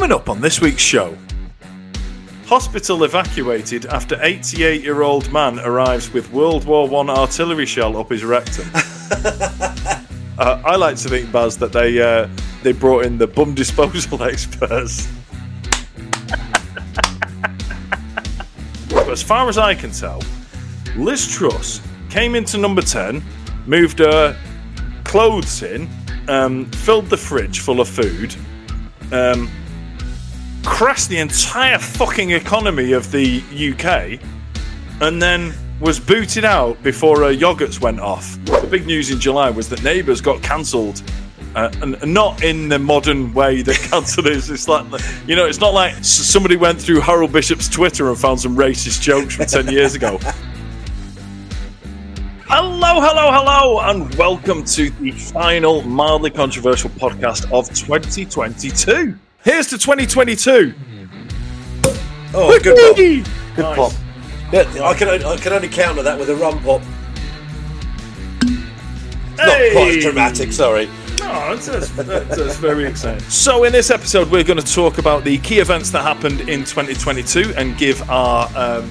Coming up on this week's show Hospital evacuated after 88 year old man arrives with World War I artillery shell up his rectum. uh, I like to think, Baz, that they, uh, they brought in the bum disposal experts. but as far as I can tell, Liz Truss came into number 10, moved her clothes in, um, filled the fridge full of food, um, crashed the entire fucking economy of the UK, and then was booted out before her yogurts went off. The big news in July was that Neighbours got cancelled. Uh, and not in the modern way that cancel is. It's like, you know, it's not like somebody went through Harold Bishop's Twitter and found some racist jokes from 10 years ago. Hello, hello, hello, and welcome to the final mildly controversial podcast of 2022. Here's to 2022. Oh, good pop. Good Nice. pop. Yeah, I can, I can only counter that with a rum pop. Not quite as dramatic, sorry. Oh, that's, that's, that's, that's very exciting. So, in this episode, we're going to talk about the key events that happened in 2022 and give our um,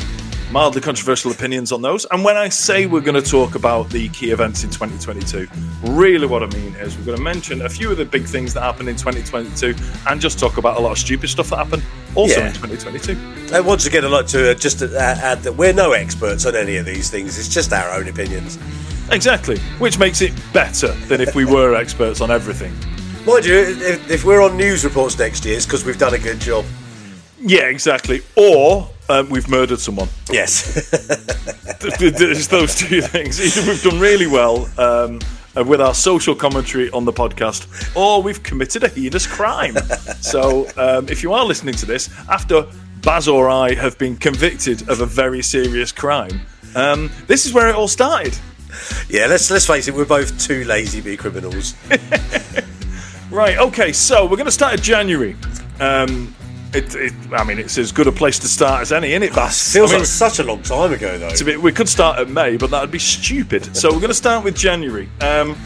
mildly controversial opinions on those. And when I say we're going to talk about the key events in 2022, really what I mean is we're going to mention a few of the big things that happened in 2022 and just talk about a lot of stupid stuff that happened also Yeah. in 2022. And once again, I'd like to uh, just uh, add that we're no experts on any of these things. It's just our own opinions. Exactly, which makes it better than if we were experts on everything. Mind you, if, if we're on news reports next year, it's because we've done a good job. Yeah, exactly. Or um, we've murdered someone. Yes. Th- those two things. Either we've done really well um, uh, with our social commentary on the podcast, or we've committed a heinous crime. so, um, if you are listening to this after Baz or I have been convicted of a very serious crime, um, this is where it all started. yeah, let's let's face it, we're both too lazy to be criminals. Right. Okay. So we're going to start at January. Um, it, it, I mean, it's as good a place to start as any, isn't it, Baz? Feels I mean, like such a long time ago, though. It's a bit, we could start at May, but that would be stupid. So we're going to start with January. Um,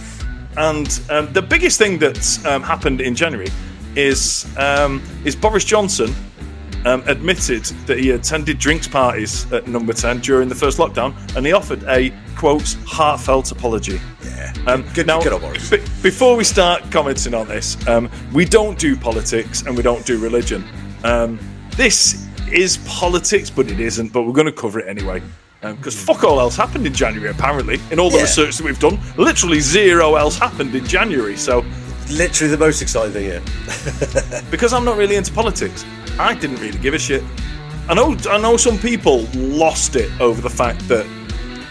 and um, the biggest thing that's um, happened in January is um, is Boris Johnson um, admitted that he attended drinks parties at Number Ten during the first lockdown, and he offered a quote heartfelt apology. yeah. Um, good, now, good on Boris. be- before we start commenting on this, um, we don't do politics and we don't do religion. Um, this is politics, but it isn't. But we're going to cover it anyway. Because fuck all else happened in January, apparently. In all the Yeah. research that we've done, literally zero else happened in January. So, Literally the most exciting thing here. because I'm not really into politics, I didn't really give a shit. I know, I know some people lost it over the fact that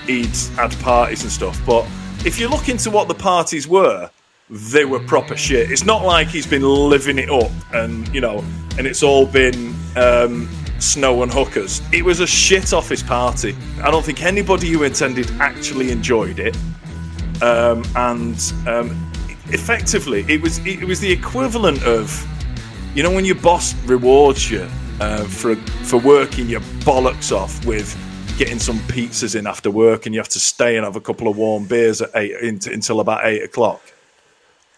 he'd had parties and stuff, but if you look into what the parties were, they were proper shit. It's not like he's been living it up and, you know, and it's all been um, snow and hookers. It was a shit office party. I don't think anybody who attended actually enjoyed it. Um, and um, effectively, it was it was the equivalent of, you know, when your boss rewards you uh, for for working your bollocks off with getting some pizzas in after work, and you have to stay and have a couple of warm beers at eight into, until about eight o'clock.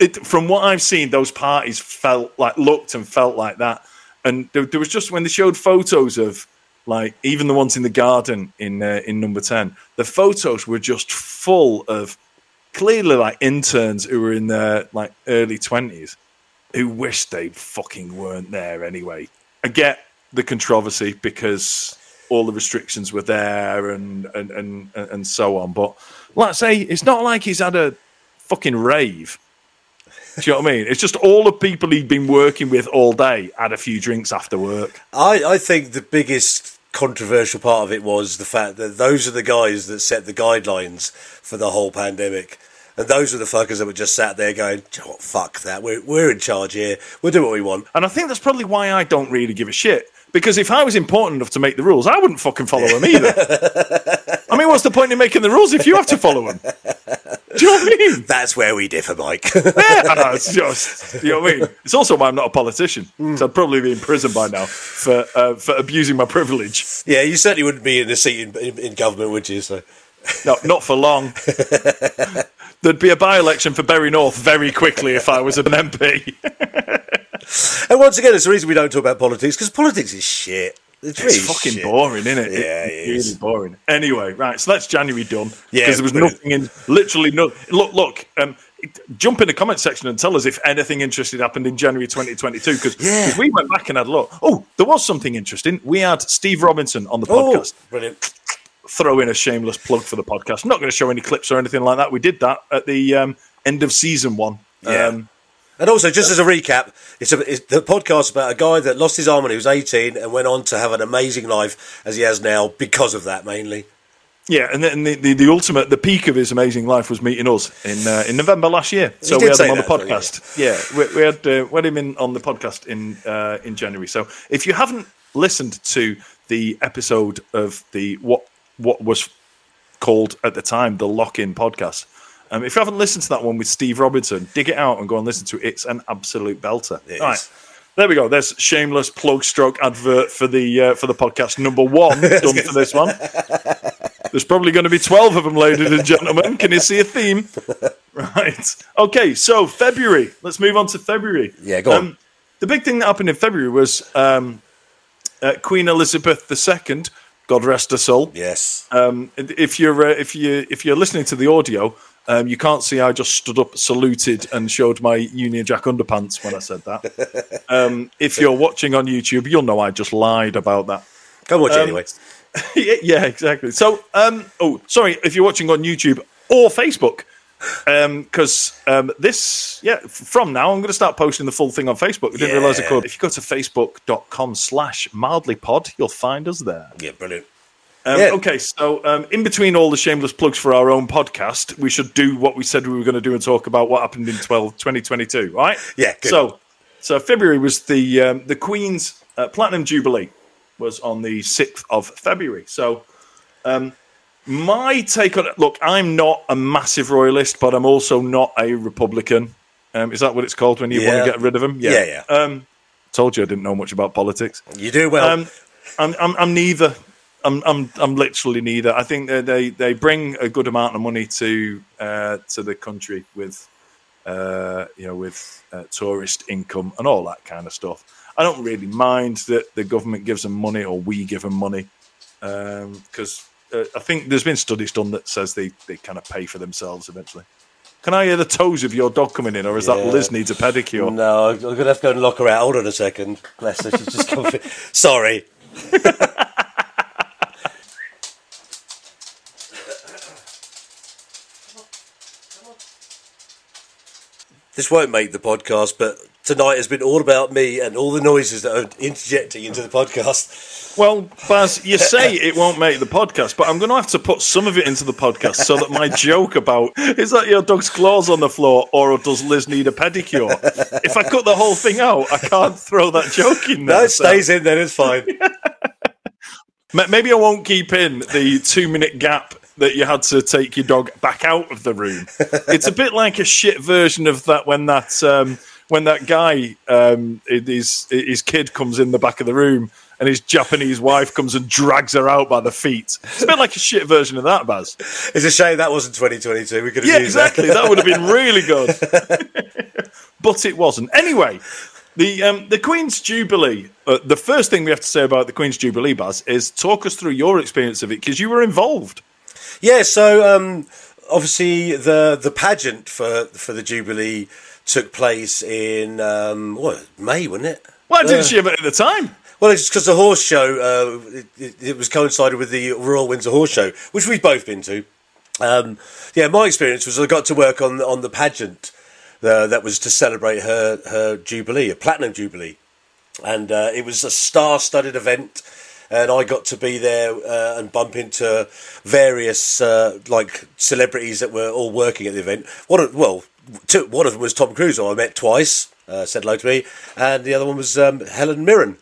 It, from what I've seen, those parties felt like looked and felt like that. And there, there was just when they showed photos of like even the ones in the garden in uh, in number ten, the photos were just full of clearly like interns who were in their like early twenties who wished they fucking weren't there anyway. I get the controversy because all the restrictions were there and and and, and so on, but like I say, it's not like he's had a fucking rave. Do you know what I mean? It's just all the people he'd been working with all day had a few drinks after work. I, I think the biggest controversial part of it was the fact that those are the guys that set the guidelines for the whole pandemic. And those are the fuckers that were just sat there going, "Do you know what, fuck that. We're, we're in charge here. We'll do what we want. And I think that's probably why I don't really give a shit. Because if I was important enough to make the rules, I wouldn't fucking follow them either. I mean, what's the point in making the rules if you have to follow them? Do you know what I mean? That's where we differ, Mike. Yeah, know, it's just, you know what I mean? It's also why I'm not a politician. So I'd probably be in prison by now for uh, for abusing my privilege. yeah, you certainly wouldn't be in a seat in, in, in government, would you? So No, not for long. There'd be a by election for Bury North very quickly if I was an MP. And once again, it's the reason we don't talk about politics because politics is shit. It's, really It's fucking shit. boring, isn't it? Yeah, It- it really boring. Anyway, right. So that's January done. Yeah, because there was brilliant. nothing in. Literally, no. Look, look. Um, jump in the comment section and tell us if anything interesting happened in January 2022. Because Yeah. we went back and had a look. Oh, there was something interesting. We had Steve Robinson on the Oh, podcast. brilliant. Throw in a shameless plug for the podcast. I'm not going to show any clips or anything like that. We did that at the um, end of season one. Yeah. Um, And also, just as a recap, it's, a, it's the podcast about a guy that lost his arm when he was 18 and went on to have an amazing life as he has now because of that mainly. Yeah, and then the, the, the ultimate, the peak of his amazing life was meeting us in uh, in November last year. So we had him on the though, yeah. podcast. Yeah, we, we had uh, we had him in on the podcast in uh, in January. So if you haven't listened to the episode of the what what was called at the time the Lock In podcast, um, if you haven't listened to that one with Steve Robinson, dig it out and go and listen to it. It's an absolute belter. It All. There we go. There's shameless plug stroke advert for the uh, for the podcast number one done for this one. There's probably going to be 12 of them, ladies and gentlemen. Can you see a theme? Right. Okay, so February. Let's move on to February. Um, Yeah, go on. the big thing that happened in February was um, uh, Queen Elizabeth II, God rest her soul. Yes. Um, if you're uh, if you if you're listening to the audio, um, you can't see I just stood up, saluted, and showed my Union Jack underpants when I said that. um, if you're watching on YouTube, you'll know I just lied about that. Come watch it um, anyway. yeah, yeah, exactly. So, um, oh, sorry, if you're watching on YouTube or Facebook, because um, this, yeah, from now I'm going to start posting the full thing on Facebook. I didn't realize I could. If you go to facebook.com slash mildlypod, you'll find us there. Yeah, brilliant. Um, Yeah. Okay, so um, in between all the shameless plugs for our own podcast, we should do what we said we were going to do and talk about what happened in 12, 2022, right? Yeah, good. So, so February was the um, the Queen's uh, Platinum Jubilee was on the 6th of February. So, um, my take on it look, I'm not a massive royalist, but I'm also not a Republican. Um, is that what it's called when you want to get rid of them? Yeah, yeah. Um, told you I didn't know much about politics. You do well. Um, I'm, I'm, I'm neither. I'm, I'm, I'm literally neither. I think that they, they bring a good amount of money to uh, to the country with, uh, you know, with uh, tourist income and all that kind of stuff. I don't really mind that the government gives them money or we give them money because uh, I think there's been studies done that says they, they kind of pay for themselves eventually. Can I hear the toes of your dog coming in, or is Yeah. that Liz needs a pedicure? no, I'm going to have to go and lock her out. Hold on a second. Bless her. She's just come. Sorry. This won't make the podcast, but tonight has been all about me and all the noises that are interjecting into the podcast. Well, Baz, you say it won't make the podcast, but I'm going to have to put some of it into the podcast so that my joke about is that your dog's claws on the floor or does Liz need a pedicure? If I cut the whole thing out, I can't throw that joke in there. No, it so- stays in then, it's fine. Maybe I won't keep in the two minute gap that you had to take your dog back out of the room. It's a bit like a shit version of that when that um, when that guy um, his his kid comes in the back of the room and his Japanese wife comes and drags her out by the feet. It's a bit like a shit version of that, Baz. It's a shame that wasn't 2022. We could have Yeah, exactly. that. That would have been really good, but it wasn't. Anyway, the um, the Queen's Jubilee. Uh, the first thing we have to say about the Queen's Jubilee, Baz, is talk us through your experience of it because you were involved. Yeah, so um, obviously the the pageant for for the Jubilee took place in um, what May, wasn't it? Why didn't Uh, she have it at the time? Well, it's because the horse show uh, it, it, it was coincided with the Royal Windsor Horse Show, which we've both been to. Um, yeah, my experience was I got to work on on the pageant uh, that was to celebrate her her jubilee, a platinum jubilee, and uh, it was a star-studded event. And I got to be there uh, and bump into various uh, like celebrities that were all working at the event. One of well, two, one of them was Tom Cruise, who I met twice, uh, said hello to me, and the other one was um, Helen Mirren,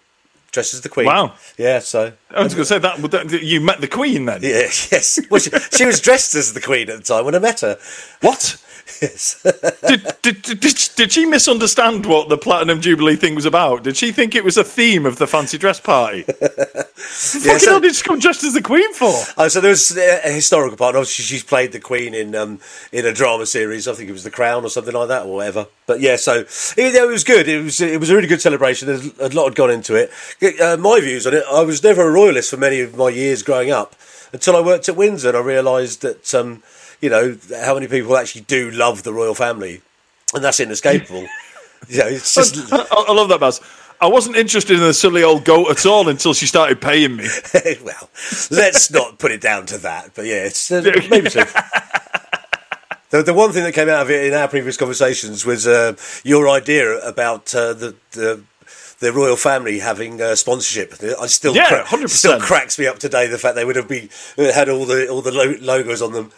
dressed as the Queen. Wow. Yeah, so I was going to say that, that you met the Queen then. yeah, yes. Well, she, she was dressed as the Queen at the time when I met her. What? Yes. did, did, did, did, did she misunderstand what the Platinum Jubilee thing was about? Did she think it was a theme of the fancy dress party? Fucking so- hell did she come dressed as the Queen for? Oh, so there was a a historical part. Obviously, she's played the Queen in um, in a drama series. I think it was The Crown or something like that, or whatever. But yeah, so it, it was good. It was it was a really good celebration. There's a lot had gone into it. Uh, my views on it: I was never a royalist for many of my years growing up until I worked at Windsor, and I realised that um, you know how many people actually do love the royal family, and that's inescapable. you know, it's just I, I love that, Baz. I wasn't interested in the silly old goat at all until she started paying me. well, let's not put it down to that. But yeah, it's uh, maybe so. The, the one thing that came out of it in our previous conversations was uh, your idea about uh, the, the the royal family having uh, sponsorship. I still Yeah, 100%. still cracks me up today the fact they would have been had all the all the lo- logos on them.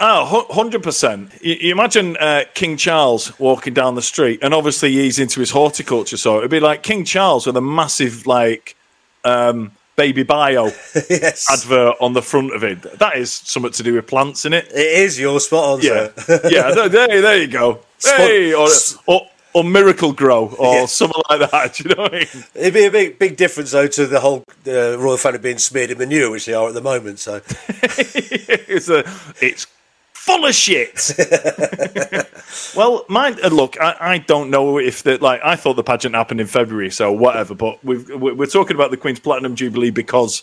Oh, 100%. You, you imagine uh, King Charles walking down the street, and obviously he's into his horticulture, so it'd be like King Charles with a massive, like, um, baby bio yes, advert on the front of it. That is something to do with plants in it. it is. You're spot on, Yeah, yeah. There, there, there you go. Spot- Hey, or, or or Miracle-Gro or Yeah. something like that. Do you know what I mean? It'd be a big big difference though to the whole uh, royal family being smeared in manure, which they are at the moment. So it's a, it's full of shit. well, mine. uh, Look, I, I don't know if the like. I thought the pageant happened in February, so whatever. But we've, we're we're talking about the Queen's Platinum Jubilee because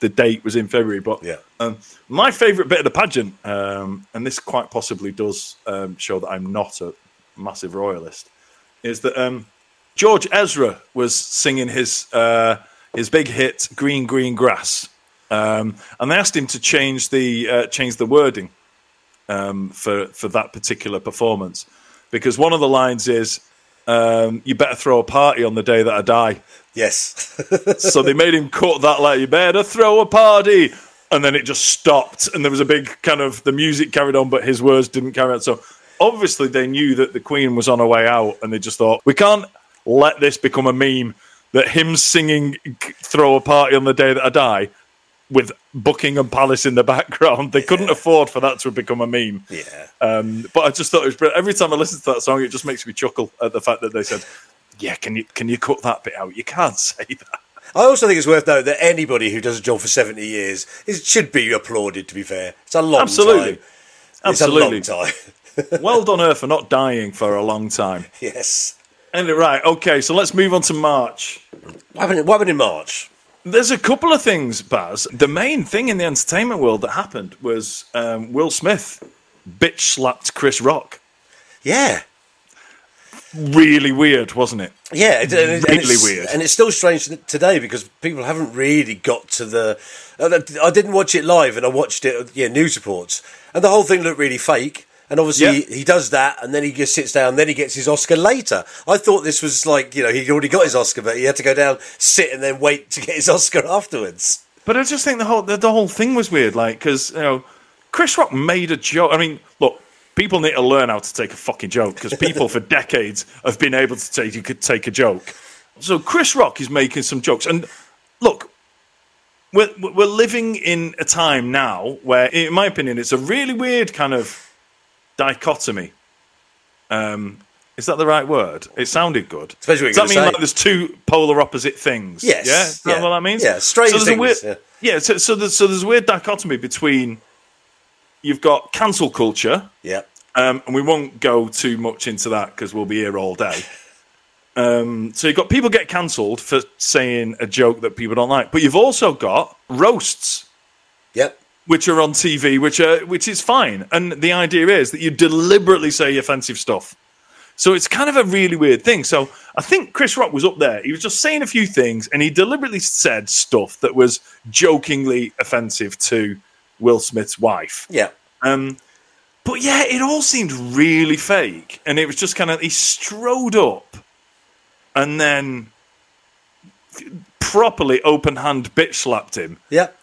the date was in February. But Yeah. um, my favourite bit of the pageant, um, and this quite possibly does um, show that I'm not a massive royalist, is that um, George Ezra was singing his uh, his big hit "Green Green Grass," um, and they asked him to change the uh, change the wording um, for for that particular performance because one of the lines is um, "You better throw a party on the day that I die." yes, so they made him cut that like "You better throw a party," and then it just stopped, and there was a big kind of the music carried on, but his words didn't carry on. So obviously they knew that the Queen was on her way out, and they just thought we can't let this become a meme that him singing "Throw a party on the day that I die." With Buckingham Palace in the background, they couldn't afford for that to become a meme. yeah. Um, but I just thought it was brilliant. Every time I listen to that song, it just makes me chuckle at the fact that they said, "Yeah, can you can you cut that bit out? You can't say that." I also think it's worth noting that anybody who does a job for 70 years it should be applauded, to be fair. It's a long Absolutely. time. It's a long Absolutely. time. well done, her for not dying for a long time. yes. Anyway, right, okay, so let's move on to March. What happened, what happened in March? There's a couple of things, Baz. The main thing in the entertainment world that happened was um, Will Smith bitch slapped Chris Rock. Yeah. Really weird, wasn't it? Yeah, it- and, and Really it's, weird. and it's still strange today because people haven't really got to the. I didn't watch it live, and I watched it, yeah, news reports, and the whole thing looked really fake. And obviously, Yeah. he, he does that, and then he just sits down, then he gets his Oscar later. I thought this was like, you know, he'd already got his Oscar, but he had to go down, sit, and then wait to get his Oscar afterwards. But I just think the whole the, the whole thing was weird, like because you know Chris Rock made a joke. I mean, look, people need to learn how to take a fucking joke because people for decades have been able to take you could take a joke. So Chris Rock is making some jokes, and look, we're we're living in a time now where, in my opinion, it's a really weird kind of dichotomy. Um, is that the right word? It sounded good. Depends what you're Does that mean say. like there's two polar opposite things? Yes, Yeah. Is that yeah. what that means? Yeah, strange so things, weird- yeah. yeah, so, so, there's, so there's a weird dichotomy between you've got cancel culture, Yeah. um, and we won't go too much into that because we'll be here all day. Um, so you've got people get cancelled for saying a joke that people don't like, but you've also got roasts, Yep. Which are on TV, which are which is fine, and the idea is that you deliberately say offensive stuff. So it's kind of a really weird thing. So I think Chris Rock was up there. He was just saying a few things, and he deliberately said stuff that was jokingly offensive to Will Smith's wife. Yeah. Um, but yeah, it all seemed really fake, and it was just kind of he strode up, and then properly open hand bitch slapped him. Yep.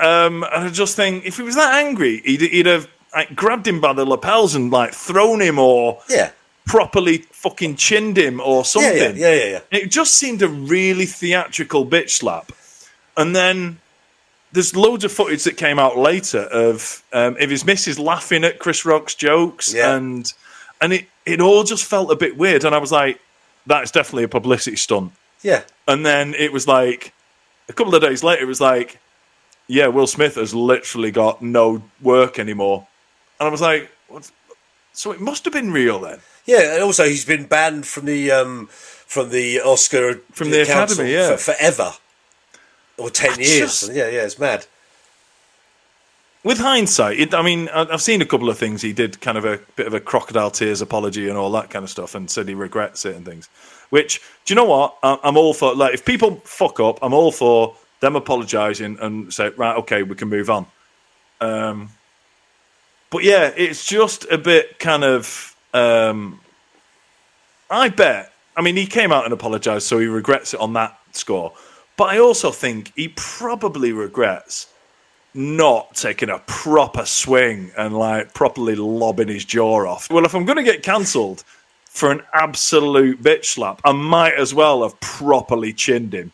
Um, and I just think if he was that angry, he'd, he'd have like, grabbed him by the lapels and like thrown him or Yeah. properly fucking chinned him or something. yeah, yeah, yeah, yeah. It just seemed a really theatrical bitch slap. And then there's loads of footage that came out later of um, of his missus laughing at Chris Rock's jokes, Yeah. and and it it all just felt a bit weird. And I was like, that's definitely a publicity stunt. Yeah. And then it was like a couple of days later, it was like, yeah, Will Smith has literally got no work anymore. And I was like, what? so it must have been real then. Yeah, and also he's been banned from the um, from the Oscar From the council Academy, yeah. for, forever or ten I years. just- Yeah, yeah, it's mad. With hindsight, it, I mean, I've seen a couple of things. He did kind of a bit of a crocodile tears apology and all that kind of stuff, and said he regrets it and things. Which, do you know what? I'm all for. Like, if people fuck up, I'm all for them apologising and say, right, okay, we can move on. Um, but yeah, it's just a bit kind of. Um, I bet. I mean, he came out and apologised, so he regrets it on that score. But I also think he probably regrets not taking a proper swing and like properly lobbing his jaw off. Well, if I'm going to get cancelled for an absolute bitch slap, I might as well have properly chinned him.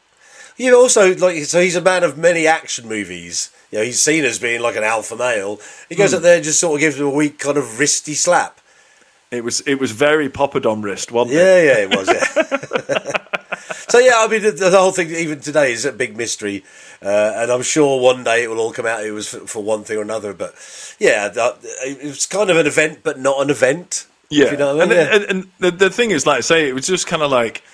You know, also like so he's a man of many action movies. You know, he's seen as being like an alpha male. He goes up there and just sort of gives him a weak kind of wristy slap. It was it was very poppadom wrist, wasn't it? Yeah, yeah, it was. Yeah. so yeah, I mean, the, the whole thing even today is a big mystery, uh, and I'm sure one day it will all come out. It was for, for one thing or another, but yeah, that, it was kind of an event, but not an event. Yeah, you know what I mean. and, Yeah. and, and the, the thing is, like I say, it was just kind of like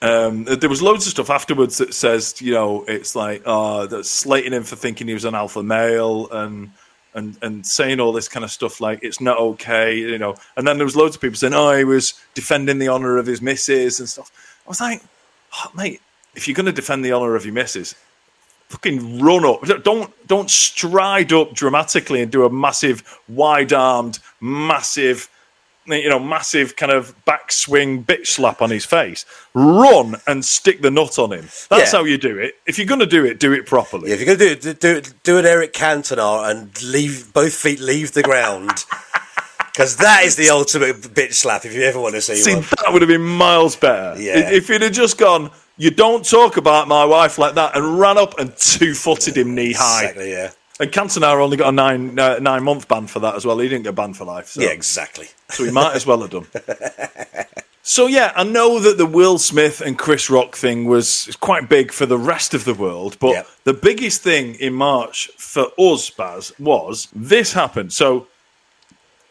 um, there was loads of stuff afterwards that says, you know, it's like uh, that slating him for thinking he was an alpha male and and and saying all this kind of stuff like it's not okay, you know. And then there was loads of people saying, oh, he was defending the honor of his missus and stuff. I was like, oh, mate, if you're going to defend the honor of your missus, fucking run up. Don't don't stride up dramatically and do a massive, wide-armed, massive, you know, massive kind of backswing bitch slap on his face. Run and stick the nut on him. That's Yeah. how you do it. If you're going to do it, do it properly. Yeah, if you're going to do it, do it, do an Eric Cantona and leave both feet leave the ground. Because that is the ultimate bitch slap if you ever want to see, See, one. that would have been miles better. Yeah. If you'd have just gone, you don't talk about my wife like that, and ran up and two footed him knee high. Exactly, yeah. And Cantona only got a nine uh, nine month ban for that as well. He didn't get banned for life. So. Yeah, exactly. So he might as well have done. So yeah, I know that the Will Smith and Chris Rock thing was quite big for the rest of the world, but Yep. the biggest thing in March for us, Baz, was this happened. So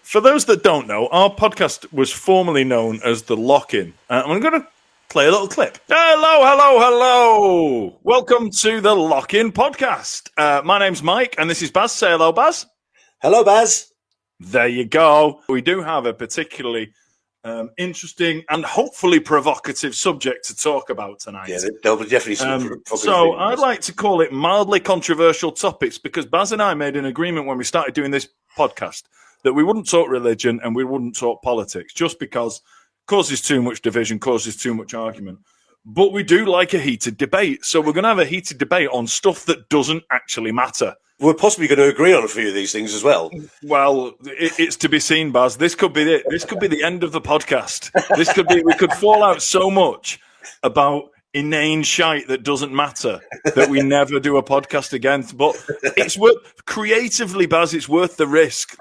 for those that don't know, our podcast was formerly known as the Lock-In. Uh, I'm going to play a little clip. Hello, hello, hello. Welcome to the Lock-In podcast. Uh, my name's Mike, and this is Baz. Say hello, Baz. Hello, Baz. There you go. We do have a particularly um, interesting and hopefully provocative subject to talk about tonight. Yeah, there'll be definitely some. Um, provocative so things. I'd like to call it mildly controversial topics because Baz and I made an agreement when we started doing this podcast that we wouldn't talk religion and we wouldn't talk politics just because causes too much division, causes too much argument. But we do like a heated debate, so we're going to have a heated debate on stuff that doesn't actually matter. We're possibly going to agree on a few of these things as well. Well, it, it's to be seen, Baz. This could be it. This could be the end of the podcast. This could be. We could fall out so much about inane shite that doesn't matter that we never do a podcast again. But it's worth creatively, Baz. It's worth the risk.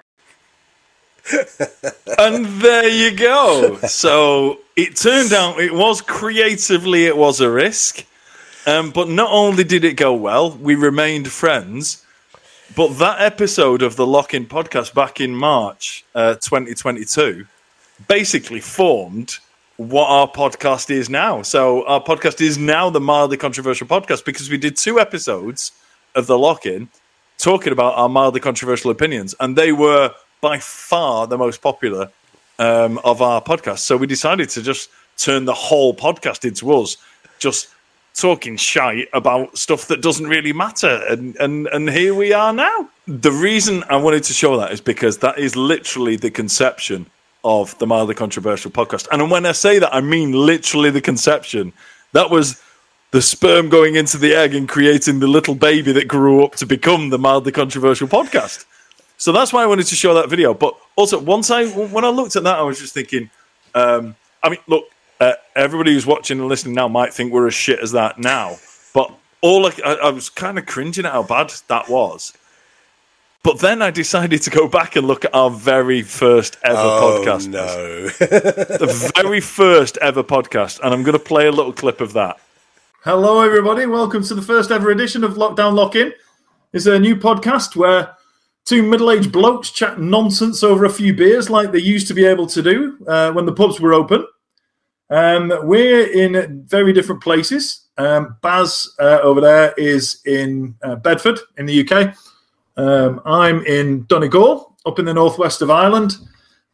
And there you go. So it turned out it was creatively it was a risk. Um, but not only did it go well, we remained friends. But that episode of the Lock In podcast back in March uh, 2022 basically formed what our podcast is now. So our podcast is now the mildly controversial podcast because we did two episodes of the Lock In talking about our mildly controversial opinions, and they were by far the most popular um, of our podcasts. So we decided to just turn the whole podcast into us just talking shite about stuff that doesn't really matter. And, and, and here we are now. The reason I wanted to show that is because that is literally the conception of the mildly controversial podcast. And when I say that, I mean literally the conception. That was the sperm going into the egg and creating the little baby that grew up to become the mildly controversial podcast. So that's why I wanted to show that video. But also, once I when I looked at that, I was just thinking. Um, I mean, look, uh, everybody who's watching and listening now might think we're as shit as that now, but all I, I, I was kind of cringing at how bad that was. But then I decided to go back and look at our very first ever Oh podcast. no! The very first ever podcast. And I'm going to play a little clip of that. Hello, everybody. Welcome to the first ever edition of Lockdown Lock In. It's a new podcast where two middle aged blokes chat nonsense over a few beers like they used to be able to do uh, when the pubs were open. Um, we're in very different places. Um, Baz uh, over there is in uh, Bedford in the UK. Um, I'm in Donegal, up in the northwest of Ireland.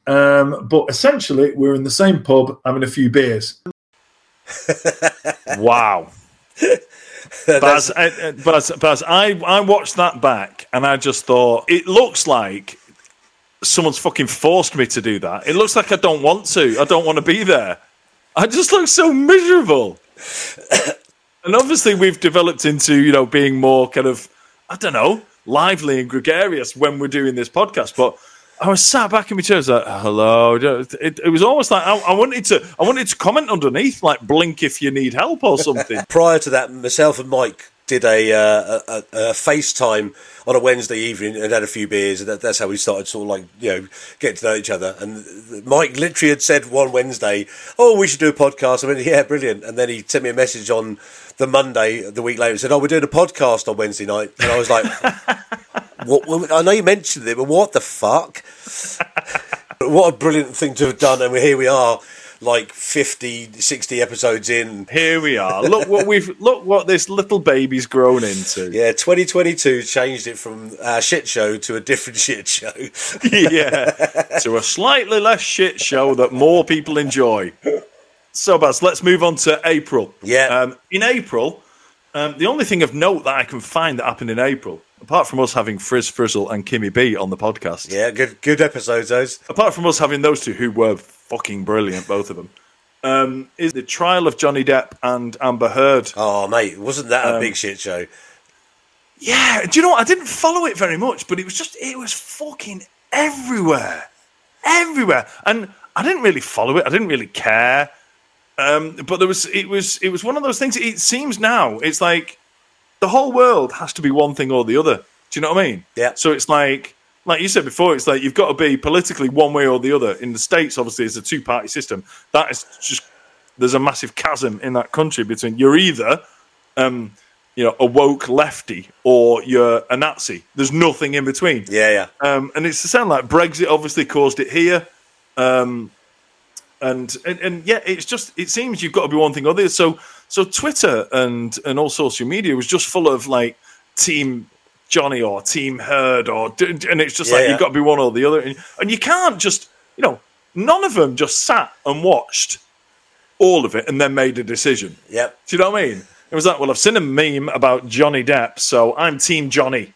Um, but essentially, we're in the same pub having a few beers. Wow. Baz, uh, Baz, Baz, I, I watched that back and I just thought, it looks like someone's fucking forced me to do that. It looks like I don't want to. I don't want to be there. I just look so miserable. and obviously, we've developed into, you know, being more kind of, I don't know, lively and gregarious when we're doing this podcast. But I was sat back in my chair, I was like, hello. It, it was almost like I, I wanted to, I wanted to comment underneath, like blink if you need help or something. Prior to that, myself and Mike did a, uh, a, a, FaceTime on a Wednesday evening and had a few beers. And that, that's how we started sort of like, you know, getting to know each other. And Mike literally had said one Wednesday, oh, we should do a podcast. I mean, yeah, brilliant. And then he sent me a message on the Monday, the week later, and said, oh, we're doing a podcast on Wednesday night. And I was like, what, what- I know you mentioned it, but what the fuck? what a brilliant thing to have done. And here we are, like 50, 60 episodes in. Here we are. Look what we've look what this little baby's grown into. Yeah, 2022 changed it from a shit show to a different shit show. yeah. To a slightly less shit show that more people enjoy. So, Baz, let's move on to April. Yeah. Um, in April, um, the only thing of note that I can find that happened in April, apart from us having Frizz Frizzle and Kimmy B on the podcast, Yeah, good good episodes, those. apart from us having those two who were fucking brilliant, both of them, um, is the trial of Johnny Depp and Amber Heard. Oh, mate, wasn't that Um, a big shit show? Yeah, do you know what? I didn't follow it very much, but it was just it was fucking everywhere, everywhere, and I didn't really follow it. I didn't really care. Um, but there was it was it was one of those things. It seems now it's like the whole world has to be one thing or the other. Do you know what I mean? Yeah. So it's like like you said before, it's like you've got to be politically one way or the other. In the states, obviously, it's a two party system. That is just there's a massive chasm in that country between you're either um, you know a woke lefty or you're a Nazi. There's nothing in between. Yeah, yeah. Um, and it's the same like Brexit obviously caused it here. Um, and, and and yeah, it's just it seems you've got to be one thing or the other. So so Twitter and and all social media was just full of like team Johnny or team Heard or and it's just Yeah, like yeah. you've got to be one or the other, and, and you can't just you know none of them just sat and watched all of it and then made a decision. Yep. Do you know what I mean? It was like, well, I've seen a meme about Johnny Depp, so I'm Team Johnny,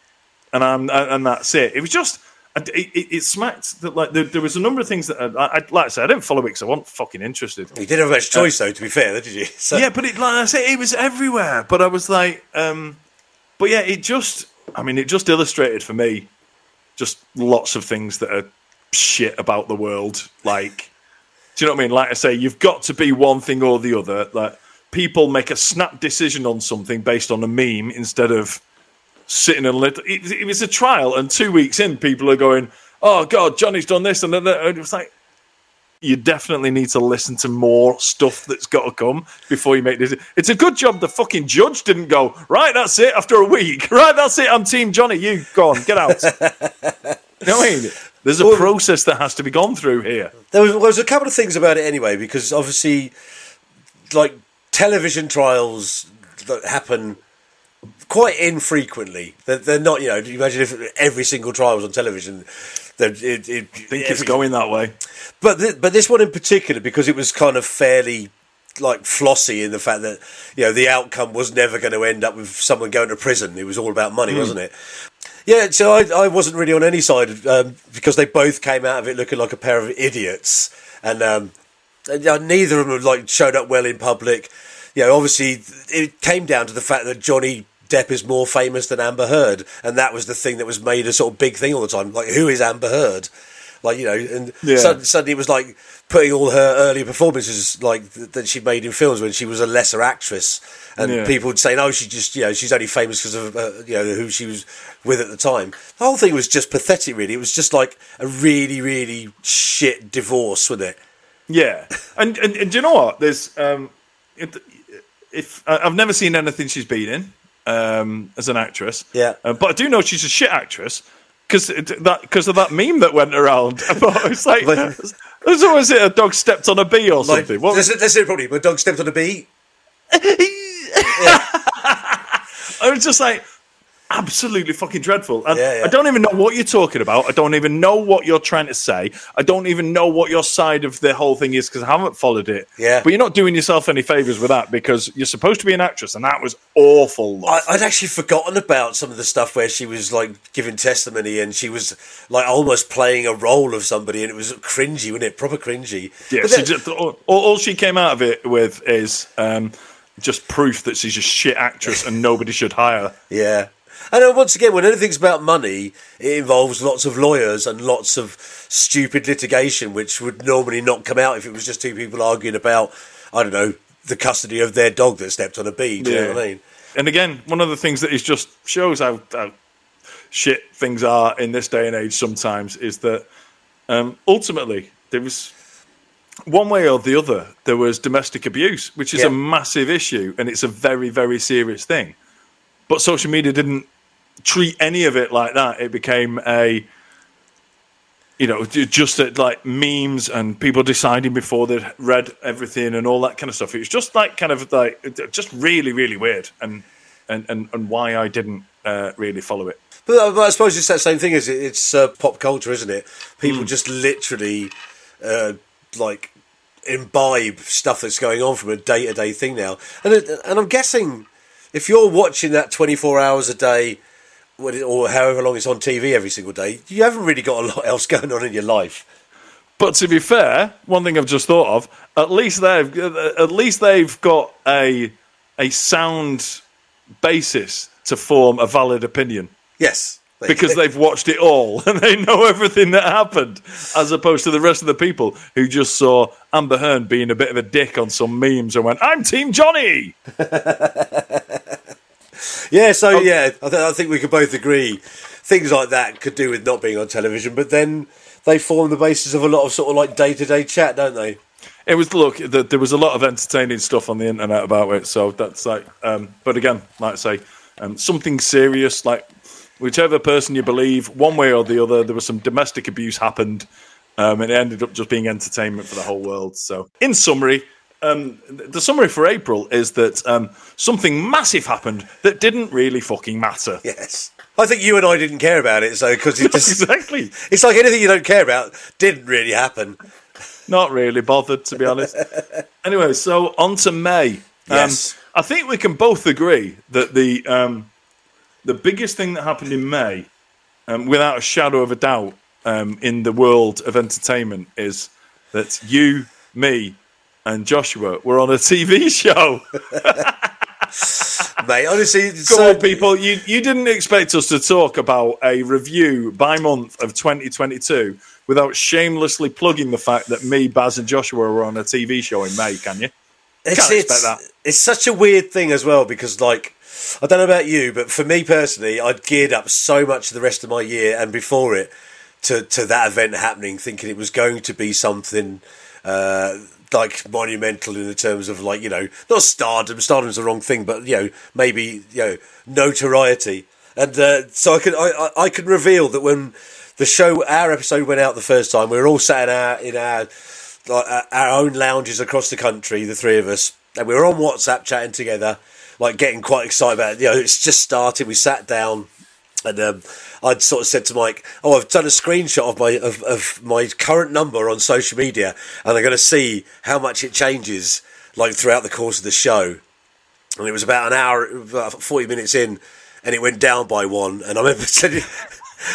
and I'm and that's it. It was just. It, it, it smacked that like there, there was a number of things that I, I like I said I didn't follow it because I wasn't fucking interested. You didn't have much choice, though, to be fair, did you? So, Yeah, but it like I say, it was everywhere. But I was like, um, but yeah, it just I mean, it just illustrated for me just lots of things that are shit about the world. Like, do you know what I mean? Like I say, you've got to be one thing or the other. Like people make a snap decision on something based on a meme instead of sitting and lit. It, it was a trial, and two weeks in, people are going, "Oh God, Johnny's done this," and then and it was like. You definitely need to listen to more stuff that's got to come before you make this. It's a good job the fucking judge didn't go, right, that's it, after a week. Right, that's it, I'm Team Johnny. You go on, get out. you know what I mean? There's a process that has to be gone through here. There was, there was a couple of things about it anyway, because obviously, like television trials that happen quite infrequently. They're, they're not, you know. You imagine if every single trial was on television. That it, it, I think it's going that way. But th- but this one in particular, because it was kind of fairly like flossy in the fact that you know the outcome was never going to end up with someone going to prison. It was all about money, wasn't it? Yeah, so I, I wasn't really on any side um, because they both came out of it looking like a pair of idiots, and, um, uh, neither of them like showed up well in public. You know, obviously it came down to the fact that Johnny Depp is more famous than Amber Heard, and that was the thing that was made a sort of big thing all the time. Like, who is Amber Heard? Like you know, and Yeah. sud- suddenly it was like putting all her earlier performances like th- that she made in films when she was a lesser actress, and Yeah. people would say, "No, she just you know she's only famous because of uh, you know who she was with at the time." The whole thing was just pathetic. Really, it was just like a really really shit divorce, wasn't it? Yeah, and, and and do you know what? There's um, it, if I've never seen anything she's been in um, as an actress. Yeah. uh, but I do know she's a shit actress because that because of that meme that went around. I thought it's like But- there's always it a dog stepped on a bee or Like, something. What, that's, that's it, probably. My dog stepped on a bee. I was just like absolutely fucking dreadful. And Yeah, yeah. I don't even know what you're talking about. I don't even know what you're trying to say. I don't even know what your side of the whole thing is because I haven't followed it. Yeah. But you're not doing yourself any favors with that because you're supposed to be an actress, and that was awful. I, I'd actually forgotten about some of the stuff where she was like giving testimony and she was like almost playing a role of somebody, and it was cringy, wasn't it? Proper cringy. yeah. Then- just, all, all she came out of it with is um, just proof that she's a shit actress and nobody should hire. her. Yeah. And then once again, when anything's about money, it involves lots of lawyers and lots of stupid litigation, which would normally not come out if it was just two people arguing about, I don't know, the custody of their dog that stepped on a bee. Do you know what I mean? And again, one of the things that is just shows how, how shit things are in this day and age sometimes is that um, ultimately there was one way or the other there was domestic abuse, which is Yeah. a massive issue and it's a very very serious thing. But social media didn't treat any of it like that. It became a you know, just like memes and people deciding before they'd read everything and all that kind of stuff. It was just like kind of like just really, really weird, and and and, and why I didn't uh, really follow it. But, uh, but I suppose it's that same thing as it, it's uh, pop culture, isn't it? People just literally uh, like imbibe stuff that's going on from a day to day thing now. And it, and I'm guessing if you're watching that 24 hours a day or however long it's on TV every single day, you haven't really got a lot else going on in your life. But to be fair, one thing I've just thought of, at least they've at least they've got a a sound basis to form a valid opinion. Yes. because they've watched it all and they know everything that happened, as opposed to the rest of the people who just saw Amber Heard being a bit of a dick on some memes and went, "I'm Team Johnny." Yeah, so yeah, I, th- I think we could both agree things like that could do with not being on television, but then they form the basis of a lot of sort of like day to day chat, don't they? It was look. The, there was a lot of entertaining stuff on the internet about it, so that's like. Um, but again, like I say, um, something serious, like whichever person you believe, one way or the other, there was some domestic abuse happened, um, and it ended up just being entertainment for the whole world. So, in summary. Um, the summary for April is that um, something massive happened that didn't really fucking matter. Yes. I think you and I didn't care about it, so because it just, exactly. it's like anything you don't care about didn't really happen. Not really bothered, to be honest. anyway, so on to May. Um, Yes. I think we can both agree that the um, the biggest thing that happened in May, um, without a shadow of a doubt, um, in the world of entertainment, is that you, me, and Joshua were on a TV show. Mate, honestly, Go so, on, people. You you didn't expect us to talk about a review by month of 2022 without shamelessly plugging the fact that me, Baz, and Joshua were on a TV show in May. Can you? it's, can't expect that. it's such a weird thing as well because, like, I don't know about you, but for me personally, I'd geared up so much of the rest of my year and before it to, to that event happening, thinking it was going to be something uh, like monumental in the terms of, like, you know, not stardom, stardom's the wrong thing, but, you know, maybe, you know, notoriety. And uh, so I can I, I can reveal that when the show our episode went out the first time, we were all sat in our in our like our own lounges across the country, the three of us, and we were on WhatsApp chatting together, like getting quite excited about it. You know, it's just started. We sat down, and um, I'd sort of said to Mike, "Oh, I've done a screenshot of my of, of my current number on social media, and I'm going to see how much it changes like throughout the course of the show." And it was about an hour, about forty minutes in, and it went down by one. And I remember sending.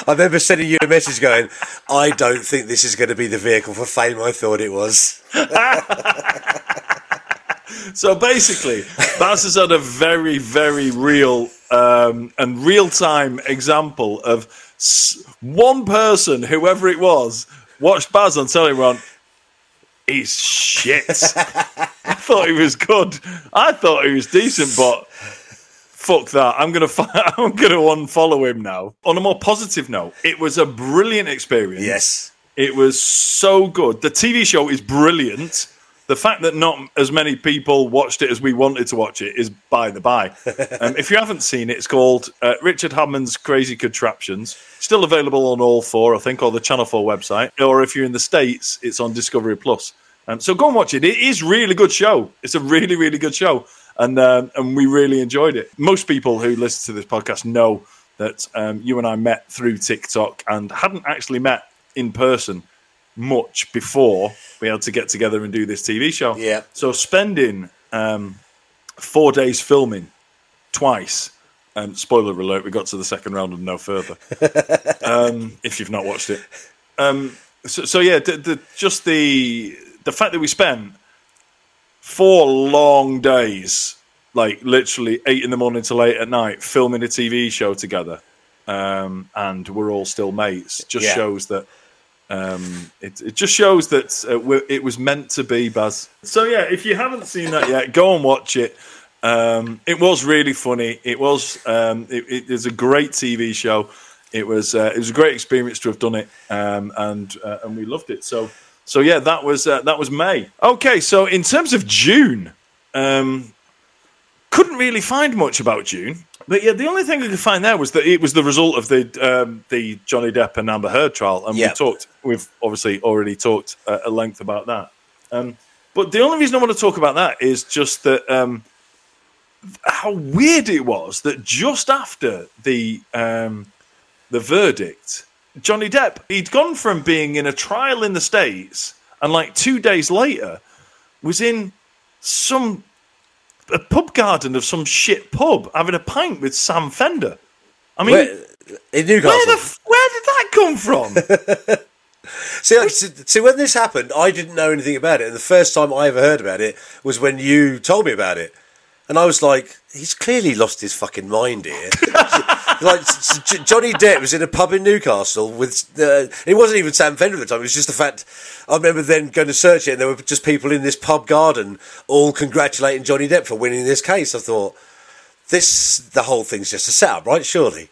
I remember sending you a message going, I don't think this is going to be the vehicle for fame I thought it was. So basically, Baz has had a very, very real um, and real time example of s- one person, whoever it was, watched Baz on telly and went, he's shit. I thought he was good. I thought he was decent, but fuck that. I'm gonna I'm gonna unfollow him now. On a more positive note, it was a brilliant experience. Yes. It was so good. The TV show is brilliant. The fact that not as many people watched it as we wanted to watch it is by the by. um, if you haven't seen it, it's called uh, Richard Hammond's Crazy Contraptions. Still available on all four, I think, or the Channel 4 website. Or if you're in the States, it's on Discovery Plus. Um, so go and watch it. It is really good show. It's a really, really good show. And, um, and we really enjoyed it. Most people who listen to this podcast know that um, you and I met through TikTok and hadn't actually met in person much before we had to get together and do this TV show. Yeah. So spending um, four days filming twice. Um, spoiler alert: we got to the second round and no further. um, if you've not watched it, um, so, so, yeah, the, the, just the the fact that we spent four long days, like literally eight in the morning to late at night, filming a TV show together, um, and we're all still mates, just Yeah. shows that um, it, it just shows that uh, it was meant to be, Baz. So yeah, if you haven't seen that yet, go and watch it. Um, it was really funny. It was um, it, it is a great TV show. It was uh, it was a great experience to have done it, um, and uh, and we loved it. So so yeah, that was uh, that was May. Okay, so in terms of June, um, couldn't really find much about June. But yeah, the only thing I could find there was that it was the result of the um, the Johnny Depp and Amber Heard trial, and Yeah. we talked. We've obviously already talked uh, at length about that. Um, but the only reason I want to talk about that is just that um, how weird it was that just after the um, the verdict, Johnny Depp he'd gone from being in a trial in the states, and like two days later, was in some a pub garden of some shit pub having a pint with Sam Fender. I mean, Where, in Newcastle. where the where did that come from? See, like, see, see, when this happened, I didn't know anything about it, and the first time I ever heard about it was when you told me about it, and I was like, "He's clearly lost his fucking mind here." like Johnny Depp was in a pub in Newcastle with the. It wasn't even Sam Fender at the time. It was just the fact. I remember then going to search it, and there were just people in this pub garden all congratulating Johnny Depp for winning this case. I thought, this the whole thing's just a setup, right? Surely.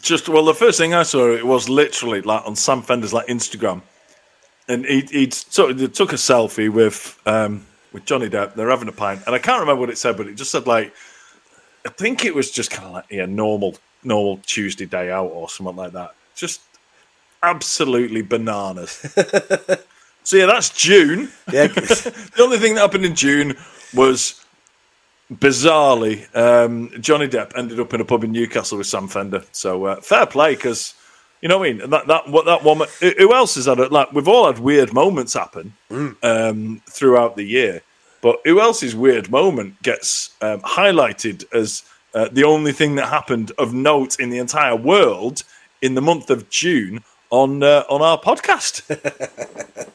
Just well, the first thing I saw it was literally like on Sam Fender's like Instagram, and he he sort of took a selfie with um, with Johnny Depp. They're having a pint, and I can't remember what it said, but it just said like, I think it was just kind of like yeah, normal normal Tuesday day out or something like that. Just absolutely bananas. so yeah, that's June. Yeah. the only thing that happened in June was bizarrely um, Johnny Depp ended up in a pub in Newcastle with Sam Fender. So uh, fair play because you know what I mean. That that what that woman. who- else has had it? Like we've all had weird moments happen um, throughout the year, but who else's weird moment gets um, highlighted as uh, the only thing that happened of note in the entire world in the month of June on uh, on our podcast?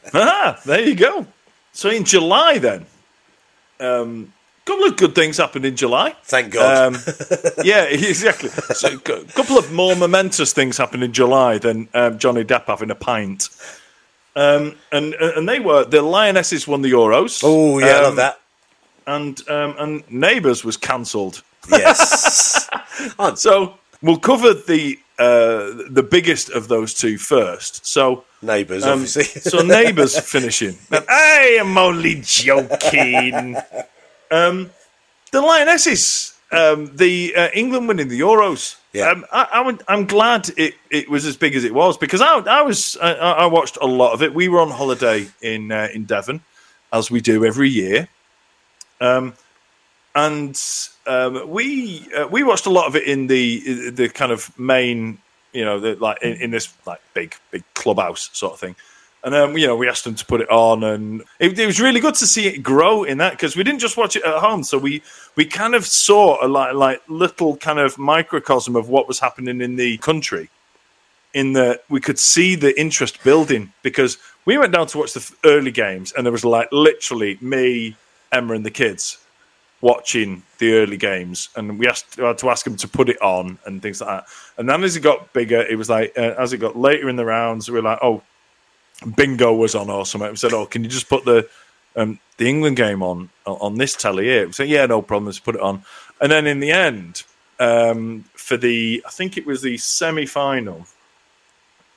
ah, there you go. So in July, then, um, a couple of good things happened in July. Thank God. Um, yeah, exactly. So a couple of more momentous things happened in July than um, Johnny Depp having a pint. Um, and and they were the Lionesses won the Euros. oh yeah, I love Um, that. And um, and Neighbours was cancelled. Yes. So we'll cover the uh, the biggest of those two first. So Neighbours, um, obviously. so neighbours finishing. I am only joking. Um, the Lionesses, um, the uh, England winning the Euros. Yeah. Um, I, I'm glad it, it was as big as it was because I, I was I, I watched a lot of it. We were on holiday in uh, in Devon, as we do every year, um, and um, we uh, we watched a lot of it in the the kind of main, you know, the, like in, in this like big big clubhouse sort of thing. And um, you know, we asked them to put it on, and it, it was really good to see it grow in that because we didn't just watch it at home. So we we kind of saw a like like little kind of microcosm of what was happening in the country. In that we could see the interest building because we went down to watch the early games, and there was like literally me, Emma, and the kids watching the early games, and we asked we had to ask them to put it on and things like that. And then as it got bigger, it was like uh, as it got later in the rounds, we were like, oh, bingo was on or something. We said, "Oh, can you just put the um, the England game on on this telly here?" We said, "Yeah, no problem. Let's put it on." And then in the end, um, for the I think it was the semi final,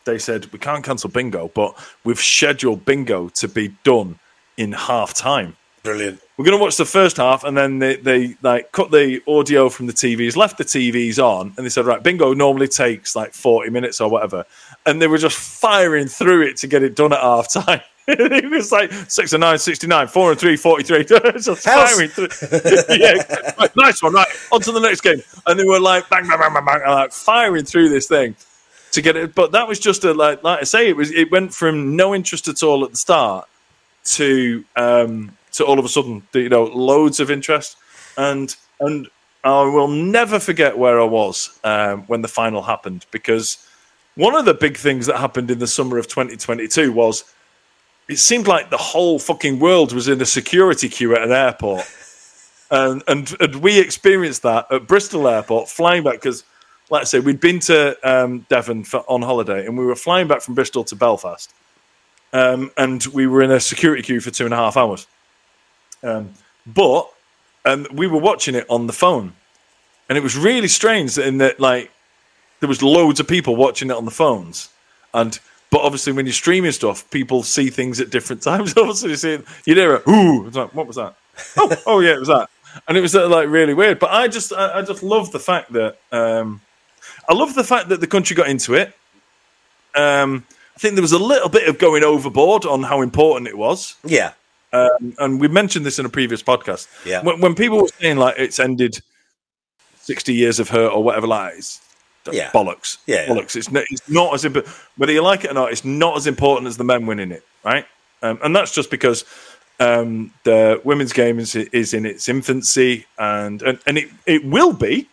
they said we can't cancel bingo, but we've scheduled bingo to be done in half time. Brilliant. We're going to watch the first half, and then they, they like cut the audio from the TVs, left the TVs on, and they said, right, bingo normally takes like forty minutes or whatever, and they were just firing through it to get it done at half time. it was like 69, 69, 4 and 3, 43. just firing through. yeah, right, nice one, right. On to the next game. And they were like, bang, bang, bang, bang, bang, like firing through this thing to get it. But that was just a, like, like I say, it was, it went from no interest at all at the start to, um, to all of a sudden, you know, loads of interest. And, and I will never forget where I was um, when the final happened because one of the big things that happened in the summer of 2022 was it seemed like the whole fucking world was in a security queue at an airport. And, and, and we experienced that at Bristol Airport, flying back because, like I said, we'd been to um, Devon for, on holiday and we were flying back from Bristol to Belfast. Um, and we were in a security queue for two and a half hours. Um, but um, we were watching it on the phone. And it was really strange in that, like, there was loads of people watching it on the phones. And but obviously, when you're streaming stuff, people see things at different times. obviously, you see it, you hear it. Ooh, it's like, what was that? oh, oh yeah, it was that. And it was uh, like really weird. But I just, I, I just love the fact that, um, I love the fact that the country got into it. Um, I think there was a little bit of going overboard on how important it was. Yeah. Um, and we mentioned this in a previous podcast. Yeah. When, when people were saying like it's ended sixty years of hurt or whatever, like it's Yeah. bollocks. Yeah, yeah. bollocks. It's not, it's not as important. Whether you like it or not, it's not as important as the men winning it, right? Um, and that's just because um, the women's game is, is in its infancy, and and, and it it will be,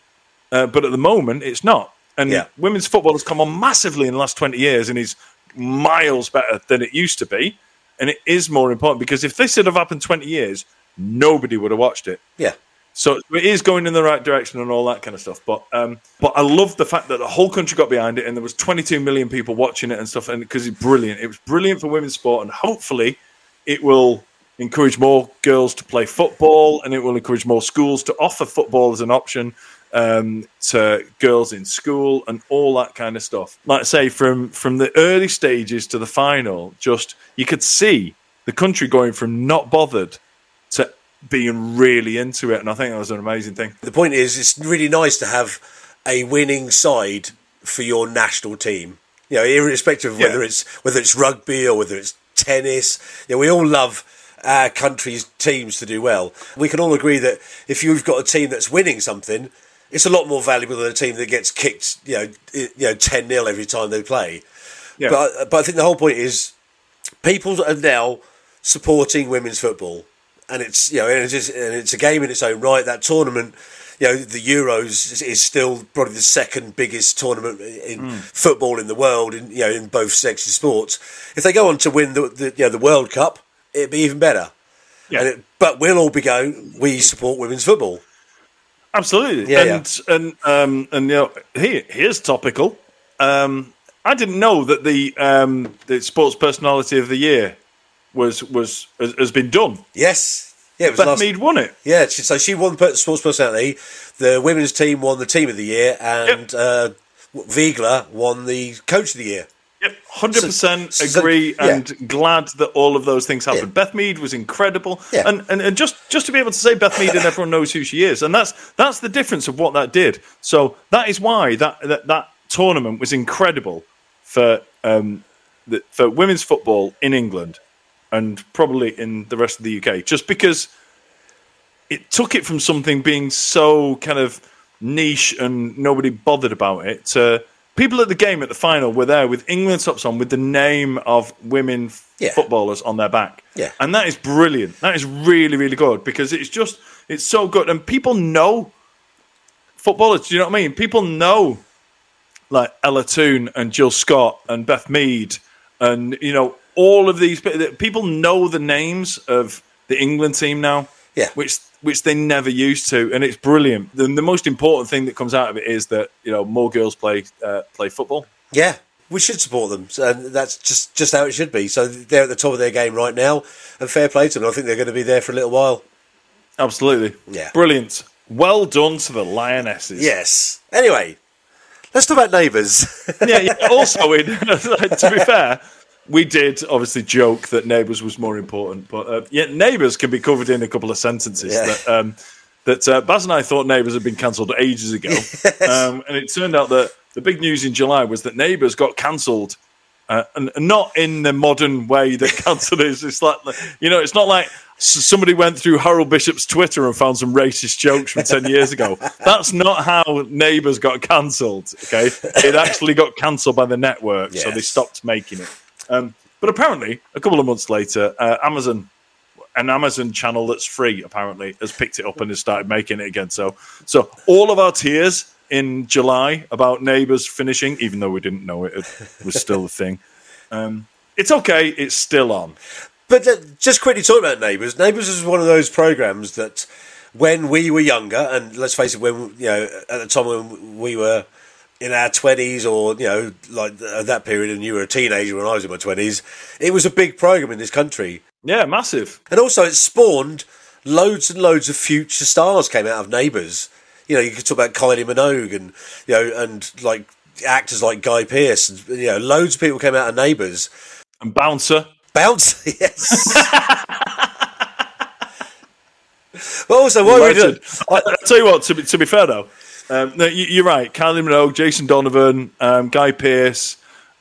uh, but at the moment it's not. And Yeah. women's football has come on massively in the last twenty years, and is miles better than it used to be. And it is more important because if this had have happened twenty years, nobody would have watched it. Yeah. So it is going in the right direction and all that kind of stuff. But um, but I love the fact that the whole country got behind it and there was 22 million people watching it and stuff. And because it's brilliant, it was brilliant for women's sport, and hopefully it will encourage more girls to play football, and it will encourage more schools to offer football as an option um, to girls in school and all that kind of stuff. Like I say, from from the early stages to the final, just you could see the country going from not bothered to being really into it, and I think that was an amazing thing. The point is, it's really nice to have a winning side for your national team. You know, irrespective of whether Yeah. it's whether it's rugby or whether it's tennis. You know, we all love our country's teams to do well. We can all agree that if you've got a team that's winning something, it's a lot more valuable than a team that gets kicked, you know, you know, ten 0 every time they play. Yeah. But uh, but I think the whole point is people are now supporting women's football, and it's you know and it's, just, and it's a game in its own right. That tournament, you know, the Euros is, is still probably the second biggest tournament in hmm. football in the world, in you know in both sexy sports. If they go on to win the, the you know the World Cup, it'd be even better. Yeah. And it, but we'll all be going. We support women's football. Absolutely. Yeah, and and um and you know here here's topical. Um I didn't know that the um the sports personality of the year was was has, has been done. Yes, yeah, it was Beth last. Mead won it. Yeah, so she won sports personality. The women's team won the team of the year, and uh, Wiegman won the coach of the year. Yep, hundred percent So- so- agree, yeah. and glad that all of those things happened. Yeah. Beth Mead was incredible, Yeah. and, and and just just to be able to say Beth Mead and everyone knows who she is, and that's that's the difference of what that did. So that is why that that, that tournament was incredible for um the, for women's football in England and probably in the rest of the UK, just because it took it from something being so kind of niche and nobody bothered about it to people at the game at the final were there with England tops on with the name of women Yeah. footballers on their back. Yeah. And that is brilliant. That is really, really good because it's just, it's so good. And people know footballers. Do you know what I mean? People know like Ella Toone and Jill Scott and Beth Mead and, you know, all of these people know the names of the England team now Yeah. which which they never used to, and it's brilliant. The, the most important thing that comes out of it is that you know more girls play uh, play football. Yeah, we should support them, and that's just just how it should be. So they're at the top of their game right now, and fair play to them. I think they're going to be there for a little while. Absolutely. Yeah. Brilliant. Well done to the Lionesses. Yes. Anyway, let's talk about neighbours. yeah, yeah. Also, in, to be fair, we did obviously joke that Neighbours was more important, but uh, yeah, Neighbours can be covered in a couple of sentences. Yeah. That, um, that uh, Baz and I thought Neighbours had been cancelled ages ago, um, and it turned out that the big news in July was that Neighbours got cancelled. Uh, and and not in the modern way that cancelled is. It's like you know, it's not like somebody went through Harold Bishop's Twitter and found some racist jokes from ten years ago. That's not how Neighbours got cancelled. Okay, it actually got cancelled by the network, so they stopped making it. Um, but apparently, a couple of months later, uh, Amazon, an Amazon channel that's free, apparently, has picked it up and has started making it again. So, so all of our tears in July about Neighbours finishing, even though we didn't know it, it was still a thing. Um, it's okay. It's still on. But uh, just quickly talking about Neighbours. Neighbours is one of those programs that, when we were younger, and let's face it, when you know at the time when we were in our twenties, or you know, like at that period, and you were a teenager when I was in my twenties, it was a big program in this country, Yeah, massive. and also it spawned loads and loads of future stars came out of Neighbours. You know, you could talk about Kylie Minogue, and you know, and like actors like Guy Pearce, and you know, loads of people came out of Neighbours. And Bouncer. Bouncer, yes. but also, why we did, I, I'll tell you what, to be, to be fair though, um, no, you, you're right. Kylie Minogue, Jason Donovan, um, Guy Pearce,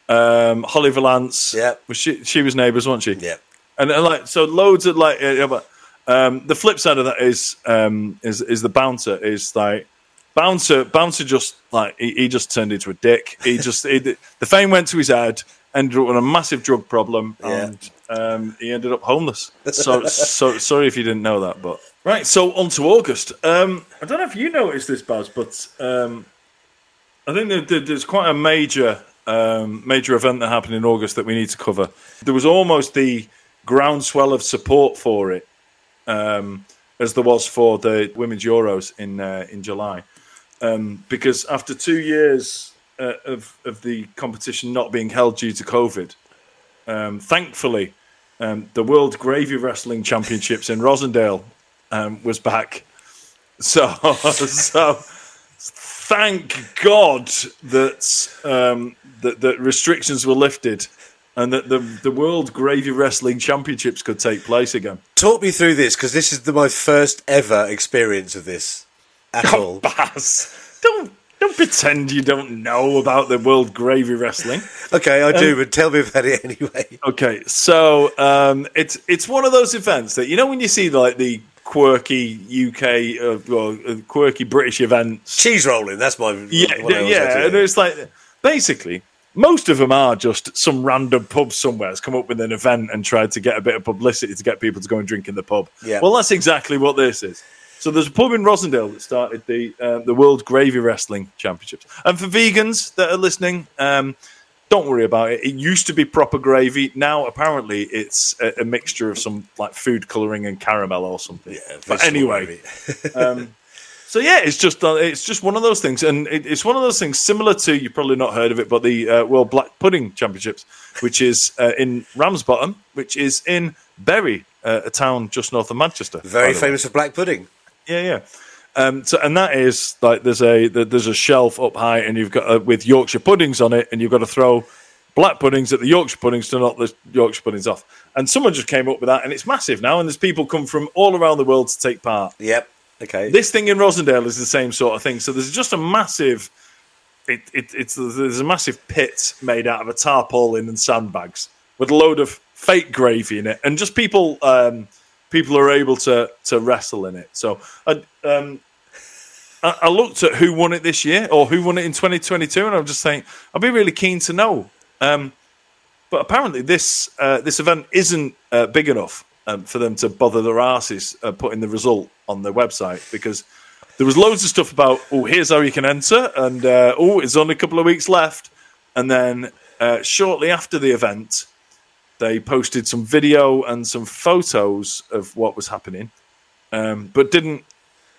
um, Holly Valance. Yeah. Was she, she was neighbours, wasn't she? Yeah. And, and like, so loads of like, uh, um, the flip side of that is, um, is, is the bouncer is like, bouncer, bouncer just like, he, he just turned into a dick. He just, he, the fame went to his head, ended up with a massive drug problem, Yeah. and um, he ended up homeless. So, so sorry if you didn't know that, but right. So on to August. Um, I don't know if you noticed this, Baz, but um, I think there's quite a major, um, major event that happened in August that we need to cover. There was almost the groundswell of support for it, um, as there was for the women's Euros in uh, in July, um, because after two years uh, of of the competition not being held due to COVID, um, thankfully, the World Gravy Wrestling Championships in Rossendale um, was back. So, so thank God that um, that, that restrictions were lifted and that the the World Gravy Wrestling Championships could take place again. talk me through this because this is the, my first ever experience of this at all. Baz, don't don't pretend you don't know about the World Gravy Wrestling. Okay, I do, but tell me about it anyway. Okay, so um, it's it's one of those events that you know when you see like the quirky UK uh, well, uh, quirky British events. Cheese rolling, that's my Yeah, what I always yeah, and it's like basically most of them are just some random pub somewhere has come up with an event and tried to get a bit of publicity to get people to go and drink in the pub. Yeah. Well, that's exactly what this is. So there's a pub in Rossendale that started the uh, the World Gravy Wrestling Championships. And for vegans that are listening, um, don't worry about it. It used to be proper gravy. Now apparently it's a, a mixture of some like food coloring and caramel or something. but anyway, gravy. so yeah, it's just uh, it's just one of those things, and it, it's one of those things similar to you've probably not heard of it, but the uh, World Black Pudding Championships, which is uh, in Ramsbottom, which is in Bury, uh, a town just north of Manchester. very way. famous for black pudding. Yeah, yeah. Um, so, and that is like there's a there's a shelf up high, and you've got uh, with Yorkshire puddings on it, and you've got to throw black puddings at the Yorkshire puddings to knock the Yorkshire puddings off. And someone just came up with that, and it's massive now, and there's people come from all around the world to take part. Yep. Okay. This thing in Rossendale is the same sort of thing. So there's just a massive, it, it, it's there's a massive pit made out of a tarpaulin and sandbags with a load of fake gravy in it, and just people um, people are able to to wrestle in it. So I, um, I, I looked at who won it this year or who won it in 2022, and I'm just saying I'd be really keen to know. Um, but apparently this uh, this event isn't uh, big enough um, for them to bother their asses uh, putting the result on their website because there was loads of stuff about oh here's how you can enter and uh, oh it's only a couple of weeks left and then uh, shortly after the event they posted some video and some photos of what was happening um, but didn't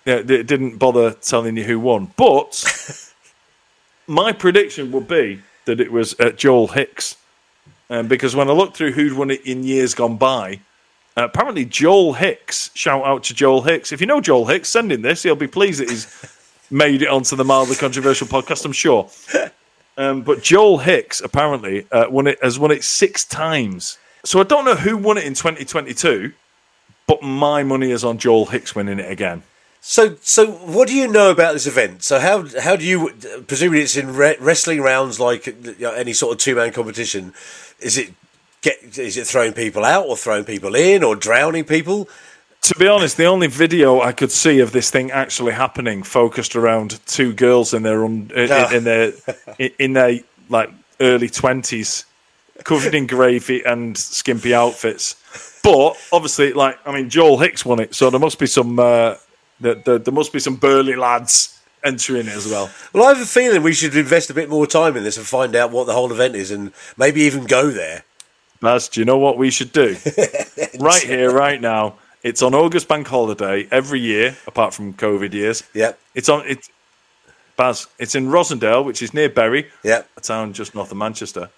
yeah, they didn't bother telling you who won but my prediction would be that it was uh, Joel Hicks, um, because when I looked through who'd won it in years gone by, uh, apparently Joel Hicks. Shout out to Joel Hicks. If you know Joel Hicks, send him this. He'll be pleased that he's made it onto the mildly controversial podcast. I'm sure. Um, but Joel Hicks apparently uh, won it has won it six times. So I don't know who won it in 2022, but my money is on Joel Hicks winning it again. So, so what do you know about this event? So, how how do you presumably it's in re- wrestling rounds like you know, any sort of two man competition? Is it get is it throwing people out or throwing people in or drowning people? To be honest, the only video I could see of this thing actually happening focused around two girls in their un, in, Ah. in their in their like early twenties, covered in gravy and skimpy outfits. But obviously, like I mean, Joel Hicks won it, so there must be some uh, there, there, there must be some burly lads entering it as well. Well, I have a feeling we should invest a bit more time in this and find out what the whole event is, and maybe even go there. Baz, do you know what we should do? right here, right now. It's on August Bank Holiday every year, apart from COVID years. Yep. It's on it's Baz, it's in Rossendale, which is near Bury, Yep. a town just north of Manchester.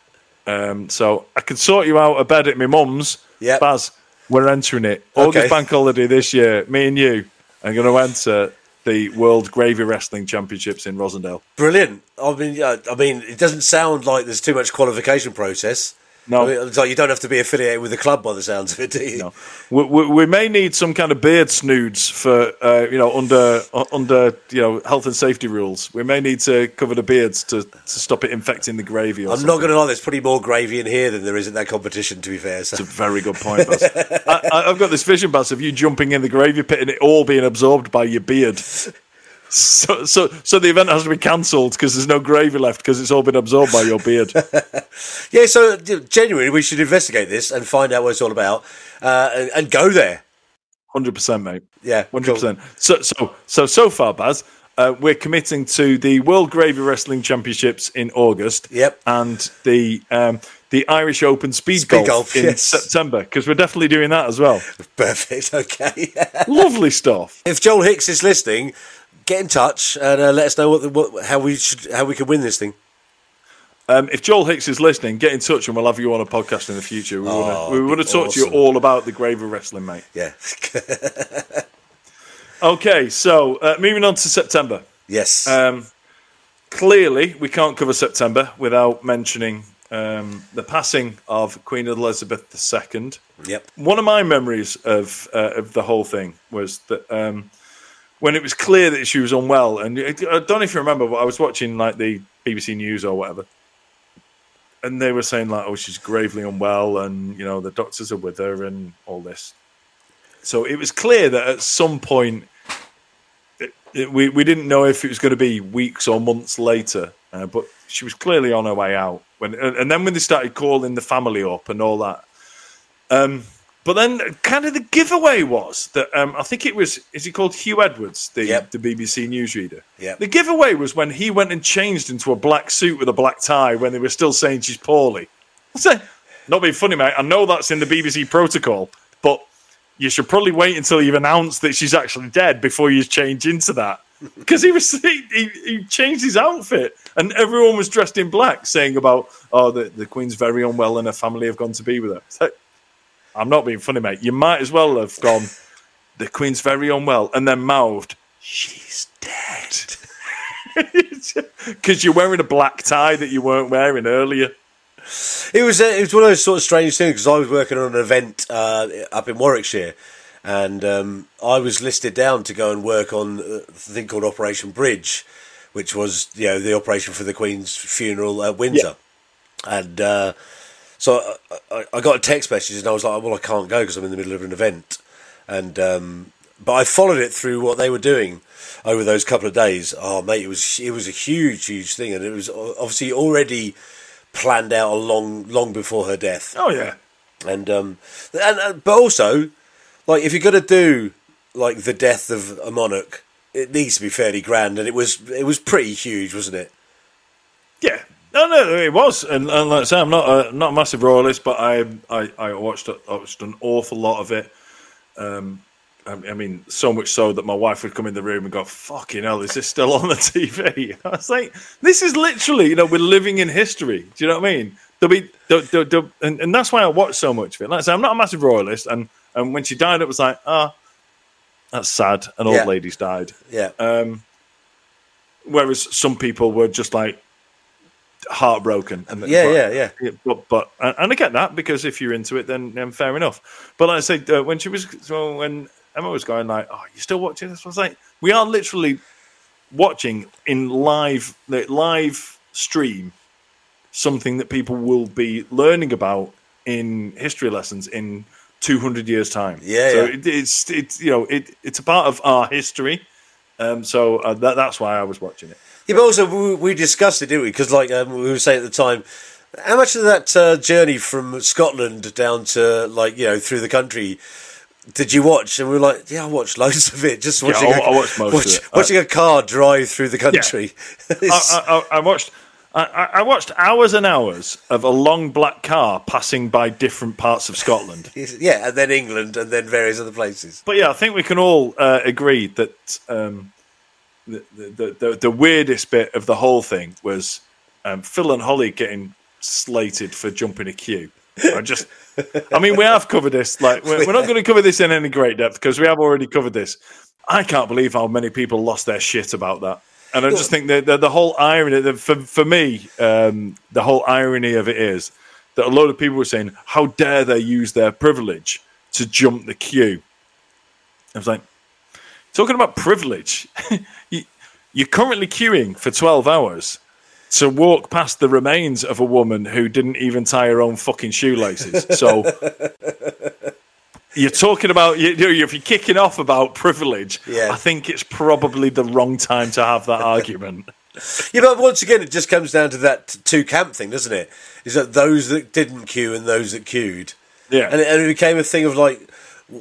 Um, so I can sort you out a bed at my mum's. Yep. Baz, we're entering it. August Okay. Bank Holiday this year, me and you are going to enter the World Gravy Wrestling Championships in Rossendale. Brilliant. I mean, I mean, it doesn't sound like there's too much qualification process. No. I mean, like you don't have to be affiliated with the club by the sounds of it, do you? No. We, we, we may need some kind of beard snoods for uh, you know under uh, under you know health and safety rules. We may need to cover the beards to, to stop it infecting the gravy. Or I'm something. not going to lie. There's probably more gravy in here than there is in that competition. To be fair, so. It's a very good point, Baz. I, I've got this vision, Baz, of you jumping in the gravy pit and it all being absorbed by your beard. So, so, so the event has to be cancelled because there's no gravy left because it's all been absorbed by your beard. yeah. So genuinely, we should investigate this and find out what it's all about, uh, and, and go there. Hundred percent, mate. Yeah, hundred cool. percent. So, so, so, so far, Baz, uh, we're committing to the World Gravy Wrestling Championships in August. Yep. and the um, the Irish Open Speed, Speed Golf, golf, in yes. September because we're definitely doing that as well. Perfect. Okay. Lovely stuff. if Joel Hicks is listening, get in touch and uh, let us know what, the, what how we should how we can win this thing. Um, if Joel Hicks is listening, get in touch and we'll have you on a podcast in the future. We Oh, want to want be to talk to you all about the Gravy Wrestling, mate. Yeah. Okay, so uh, moving on to September. yes. Um, clearly, we can't cover September without mentioning um, the passing of Queen Elizabeth II. yep. One of my memories of uh, of the whole thing was that um, when it was clear that she was unwell, and I don't know if you remember, but I was watching like the BBC News or whatever, and they were saying like, "Oh, she's gravely unwell," and you know the doctors are with her, and all this. So it was clear that at some point, we we didn't know if it was going to be weeks or months later, uh, but she was clearly on her way out. When and, and then when they started calling the family up and all that, um, but then kind of the giveaway was that um, I think it was is he called Huw Edwards, the Yep. the BBC newsreader. Yep. The giveaway was when he went and changed into a black suit with a black tie when they were still saying she's poorly. I said, not being funny, mate. I know that's in the BBC protocol, but you should probably wait until you've announced that she's actually dead before you change into that. Because he was he, he, he changed his outfit and everyone was dressed in black, saying about oh the, the Queen's very unwell and her family have gone to be with her. I'm not being funny, mate. You might as well have gone. The Queen's very unwell, and then mouthed, "She's dead," because you're wearing a black tie that you weren't wearing earlier. It was uh, it was one of those sort of strange things because I was working on an event uh, up in Warwickshire, and um, I was listed down to go and work on a thing called Operation Bridge, which was you know the operation for the Queen's funeral at Windsor, and uh, so I, I, I got a text message and I was like, well, I can't go because I'm in the middle of an event, and um, but I followed it through what they were doing over those couple of days. Oh, mate, it was it was a huge, huge thing, and it was obviously already planned out a long, long before her death. Oh yeah, And um, and uh, but also, like if you're gonna do like the death of a monarch, it needs to be fairly grand, and it was it was pretty huge, wasn't it? yeah. No, no, it was, and, and like I say, I'm not a not a massive royalist, but I I, I watched I watched an awful lot of it. Um, I I mean, so much so that my wife would come in the room and go, "Fucking hell, is this still on the TV?" I was like, "This is literally, you know, we're living in history." Do you know what I mean? There'll be, there, there, there, and, and that's why I watched so much of it. Like I say, I'm not a massive royalist, and and when she died, it was like, ah, that's sad. An old Yeah. lady's died. Yeah. Um, whereas some people were just like heartbroken. And, yeah, but- yeah, yeah. but but and I get that because if you're into it, then, then fair enough. But like I said, uh, when she was so when Emma was going like, "Oh, you're still watching this?" I was like, "We are literally watching in live the live stream something that people will be learning about in history lessons in 200 years time." Yeah, so yeah. It, it's it's you know it it's a part of our history. Um, so uh, that, that's why I was watching it. Yeah, but also we, we discussed it, didn't we? Because like um, we were saying at the time, how much of that uh, journey from Scotland down to like you know through the country did you watch? And we were like, yeah, I watched loads of it. Just watching, I- a, I watched most of watch- it. Uh, watching a car drive through the country. It's- I, I, I watched. I watched hours and hours of a long black car passing by different parts of Scotland. yeah, and then England, and then various other places. But yeah, I think we can all uh, agree that um, the, the, the the weirdest bit of the whole thing was um, Phil and Holly getting slated for jumping a queue. I just, I mean, we have covered this. Like, we're, we're not going to cover this in any great depth because we have already covered this. I can't believe how many people lost their shit about that. And I just think that the, the whole irony, the, for, for me, um, the whole irony of it is that a lot of people were saying, how dare they use their privilege to jump the queue? I was like, talking about privilege, you're currently queuing for 12 hours to walk past the remains of a woman who didn't even tie her own fucking shoelaces. So you're talking about, you, know, if you're kicking off about privilege, Yeah. I think it's probably the wrong time to have that argument. Yeah, but once again, it just comes down to that two camp thing, doesn't it? Is that those that didn't queue and those that queued. Yeah. And it, and it became a thing of like,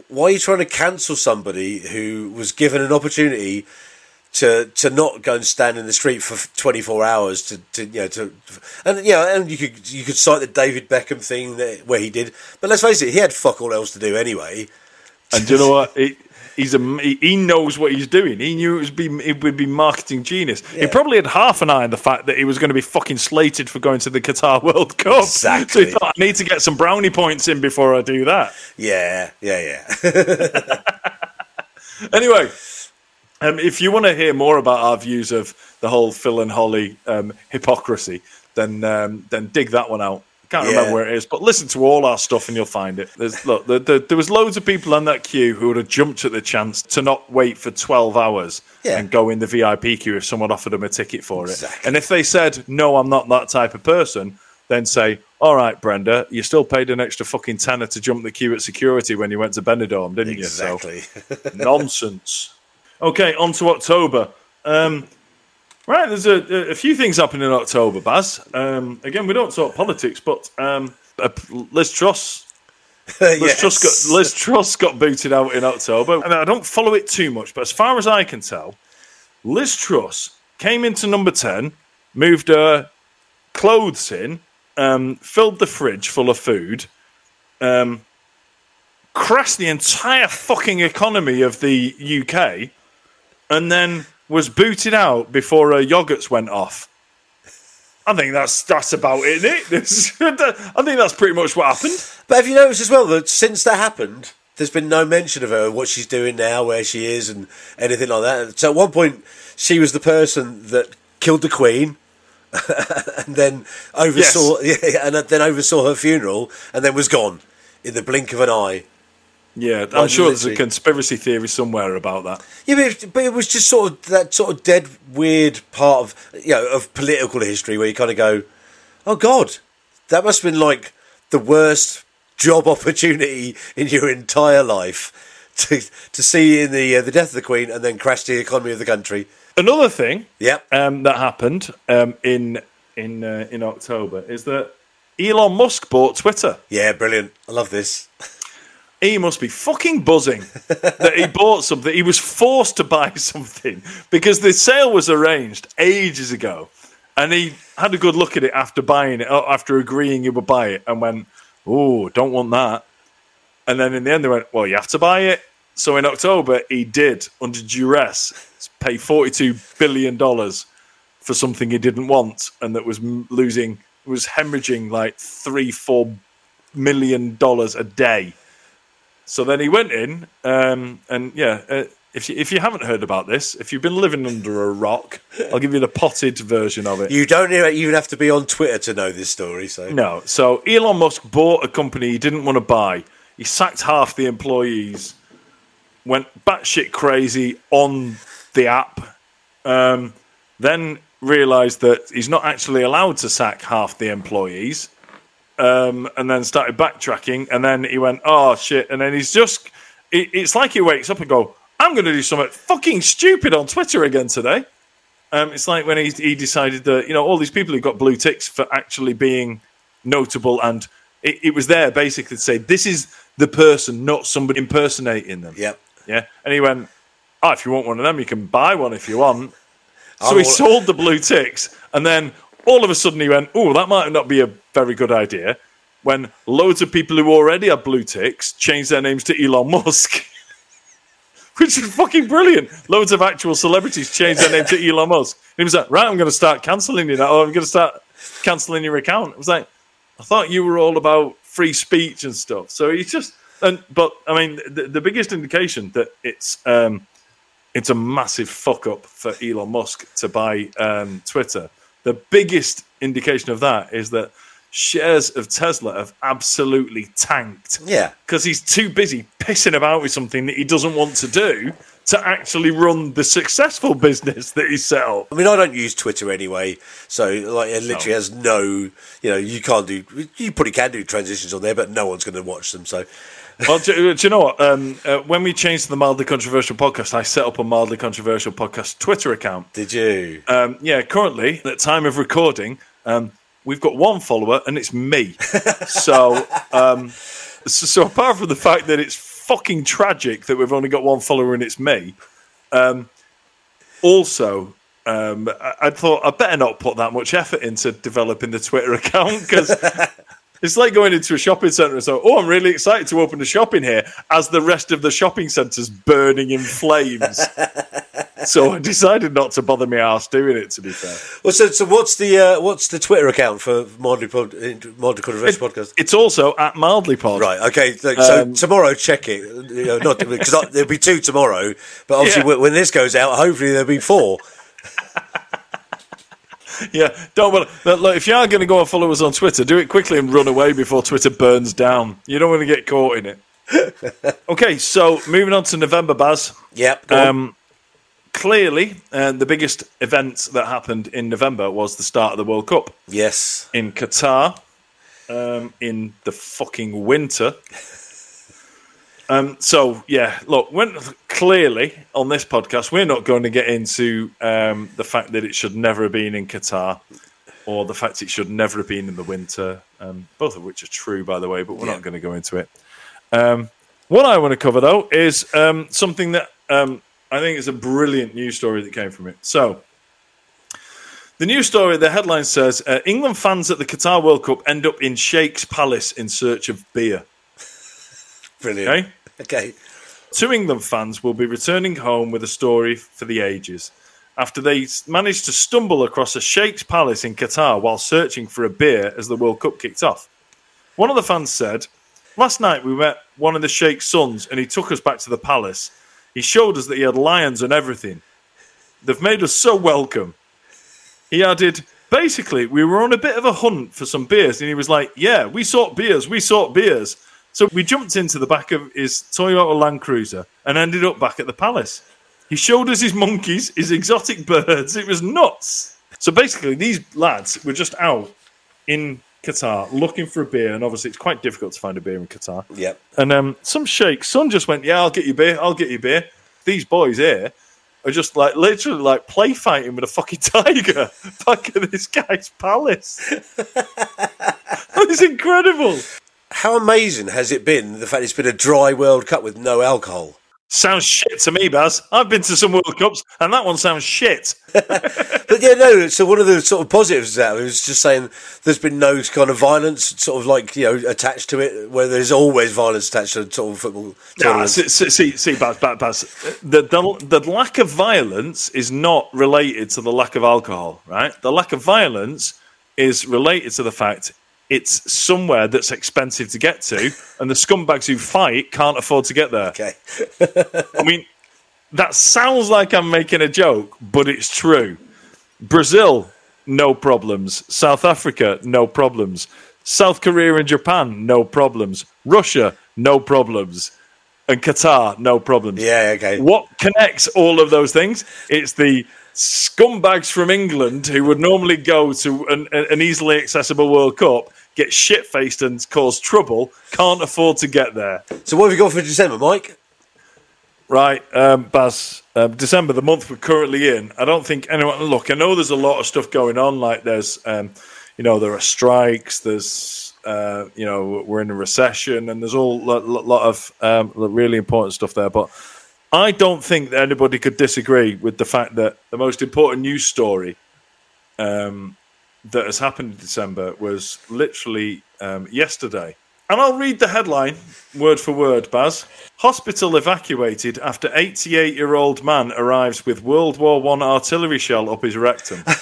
why are you trying to cancel somebody who was given an opportunity to to not go and stand in the street for 24 hours to, to you know to and you know and you could you could cite the David Beckham thing that, where he did but let's face it he had fuck all else to do anyway And do you know what? He, he's a he, knows what he's doing. He knew it was be it would be marketing genius. He probably had half an eye on the fact that he was going to be fucking slated for going to the Qatar World Cup. Exactly. So he thought, I need to get some brownie points in before I do that. yeah yeah yeah Anyway, um, if you want to hear more about our views of the whole Phil and Holly um, hypocrisy, then um, then dig that one out. Can't Yeah. remember where it is, but listen to all our stuff and you'll find it. There's look, the, the, there was loads of people on that queue who would have jumped at the chance to not wait for twelve hours Yeah. and go in the VIP queue if someone offered them a ticket for it. Exactly. And if they said no, I'm not that type of person, then say, all right, Brenda, you still paid an extra fucking tenner to jump the queue at security when you went to Benidorm, didn't you? So- exactly Nonsense. Okay, on to October. Um, right, there's a, a few things happening in October, Baz. Um, again, we don't talk politics, but um, Liz Truss, Liz, yes. Truss got, Liz Truss got booted out in October. And I don't follow it too much, but as far as I can tell, Liz Truss came into number 10, moved her clothes in, um, filled the fridge full of food, um, crashed the entire fucking economy of the UK, and then was booted out before her yogurts went off. I think that's that's about it, isn't it? I think that's pretty much what happened. But have you noticed as well that since that happened, there's been no mention of her, what she's doing now, where she is, and anything like that. So at one point, she was the person that killed the Queen, and then oversaw, yeah, and then oversaw her funeral, and then was gone in the blink of an eye. Yeah, I'm Like, sure there's a conspiracy theory somewhere about that. Yeah, but it, but it was just sort of that sort of dead weird part of you know of political history where you kind of go, oh God, that must have been like the worst job opportunity in your entire life to to see in the uh, the death of the Queen and then crash the economy of the country. Another thing Yep. um, that happened um, in in uh, in October is that Elon Musk bought Twitter. Yeah, brilliant. I love this. He must be fucking buzzing that he bought something. He was forced to buy something because the sale was arranged ages ago, and he had a good look at it after buying it, uh, after agreeing he would buy it, and went, "Oh, don't want that." And then in the end, they went, "Well, you have to buy it." So in October, he did, under duress, pay $42 billion for something he didn't want and that was losing, was hemorrhaging like three, four million dollars a day. So then he went in, um, and yeah, uh, if you, if you haven't heard about this, if you've been living under a rock, I'll give you the potted version of it. You don't even have to be on Twitter to know this story. So No. So Elon Musk bought a company he didn't want to buy. He sacked half the employees, went batshit crazy on the app, um, then realized that he's not actually allowed to sack half the employees, um, and then started backtracking. And then he went, oh shit. And then he's just, it, it's like he wakes up and go, I'm going to do something fucking stupid on Twitter again today. Um, it's like when he, he decided that you know all these people who got blue ticks for actually being notable, and it, it was there basically to say this is the person, not somebody impersonating them. Yep. Yeah, and he went, "Oh, if you want one of them, you can buy one if you want." So he sold the blue ticks, and then all of a sudden he went, "Oh, that might not be a very good idea." When loads of people who already had blue ticks changed their names to Elon Musk. Which is fucking brilliant. Loads of actual celebrities changed their name to Elon Musk. And he was like, right, I'm going to start cancelling you now. I'm going to start cancelling your account. It was like, I thought you were all about free speech and stuff. So he's just, and but I mean, the, the biggest indication that it's um, it's a massive fuck up for Elon Musk to buy um, Twitter. The biggest indication of that is that shares of Tesla have absolutely tanked Yeah. because he's too busy pissing about with something that he doesn't want to do to actually run the successful business that he set up. I mean, I don't use Twitter anyway, so like it literally has no, you know, you can't do, you probably can do transitions on there, but no one's going to watch them. So Well, do, do you know what? Um, uh, when we changed to the mildly controversial podcast, I set up a mildly controversial podcast Twitter account. did you? Um, yeah, currently, at time of recording, um, we've got one follower, and it's me. so, um, so, so apart from the fact that it's fucking tragic that we've only got one follower and it's me, um, also. Um, I, I thought I better not put that much effort into developing the Twitter account because it's like going into a shopping centre and so, oh, I'm really excited to open a shop in here as the rest of the shopping centre's burning in flames. so I decided not to bother my ass doing it. To be fair, Well, so, so what's the uh, what's the Twitter account for Mildly, Pod, Mildly Controversial Podcast? it's also at mildly pod. Right. Okay. So Um, tomorrow, check it. You know, not because there'll be two tomorrow, but obviously Yeah. when this goes out, hopefully there'll be four. Yeah, don't worry. Look, if you are going to go and follow us on Twitter, do it quickly and run away before Twitter burns down. You don't want to get caught in it. okay, so moving on to November, Baz. Yep. Um, clearly, uh, the biggest event that happened in November was the start of the World Cup yes. in Qatar um, in the fucking winter. Um, so yeah, look, when clearly on this podcast we're not going to get into um, the fact that it should never have been in Qatar or the fact it should never have been in the winter, um, both of which are true, by the way, but we're Yeah. not going to go into it. Um, what I want to cover though is um, something that um, I think is a brilliant news story that came from it. So. The news story, the headline says uh, England fans at the Qatar World Cup end up in Sheikh's Palace in search of beer. Brilliant. Okay? Okay. Two England fans will be returning home with a story for the ages after they managed to stumble across a Sheikh's Palace in Qatar while searching for a beer as the World Cup kicked off. One of the fans said, Last night we met one of the Sheikh's sons and he took us back to the palace. He showed us that he had lions and everything. They've made us so welcome. He added, Basically, we were on a bit of a hunt for some beers, and he was like, Yeah, we sought beers, we sought beers. So we jumped into the back of his Toyota Land Cruiser and ended up back at the palace. He showed us his monkeys, his exotic birds. It was nuts. So basically, these lads were just out in Qatar looking for a beer, and obviously, it's quite difficult to find a beer in Qatar. Yep. And um, some sheikh son just went, "Yeah, I'll get you beer. I'll get you beer." These boys here are just like literally like play fighting with a fucking tiger back at this guy's palace. it's incredible. How amazing has it been the fact it's been a dry World Cup with no alcohol? Sounds shit to me, Baz. I've been to some World Cups, and that one sounds shit. But yeah, no. So one of the sort of positives that was just saying there's been no kind of violence, sort of like you know, attached to it. Where there's always violence attached to sort of football. Nah, see, see, see Baz, Baz, Baz. The, the, the lack of violence is not related to the lack of alcohol, right? The lack of violence is related to the fact it's somewhere that's expensive to get to, and the scumbags who fight can't afford to get there. Okay. I mean, that sounds like I'm making a joke, but it's true. Brazil, no problems. South Africa, no problems. South Korea and Japan, no problems. Russia, no problems. And Qatar, no problems. Yeah. Okay. What connects all of those things? It's the scumbags from England who would normally go to an, an easily accessible World Cup, get shit faced and cause trouble, can't afford to get there. So what have you got for December, Mike? Right, um, Baz. Um, December, the month we're currently in. I don't think anyone. Look, I know there's a lot of stuff going on. Like there's, um, you know, there are strikes. There's, uh, you know, we're in a recession, and there's all a lot of um, really important stuff there. But I don't think that anybody could disagree with the fact that the most important news story um, that has happened in December was literally um, yesterday. And I'll read the headline word for word, Baz. Hospital evacuated after 88 year old man arrives with World War One artillery shell up his rectum.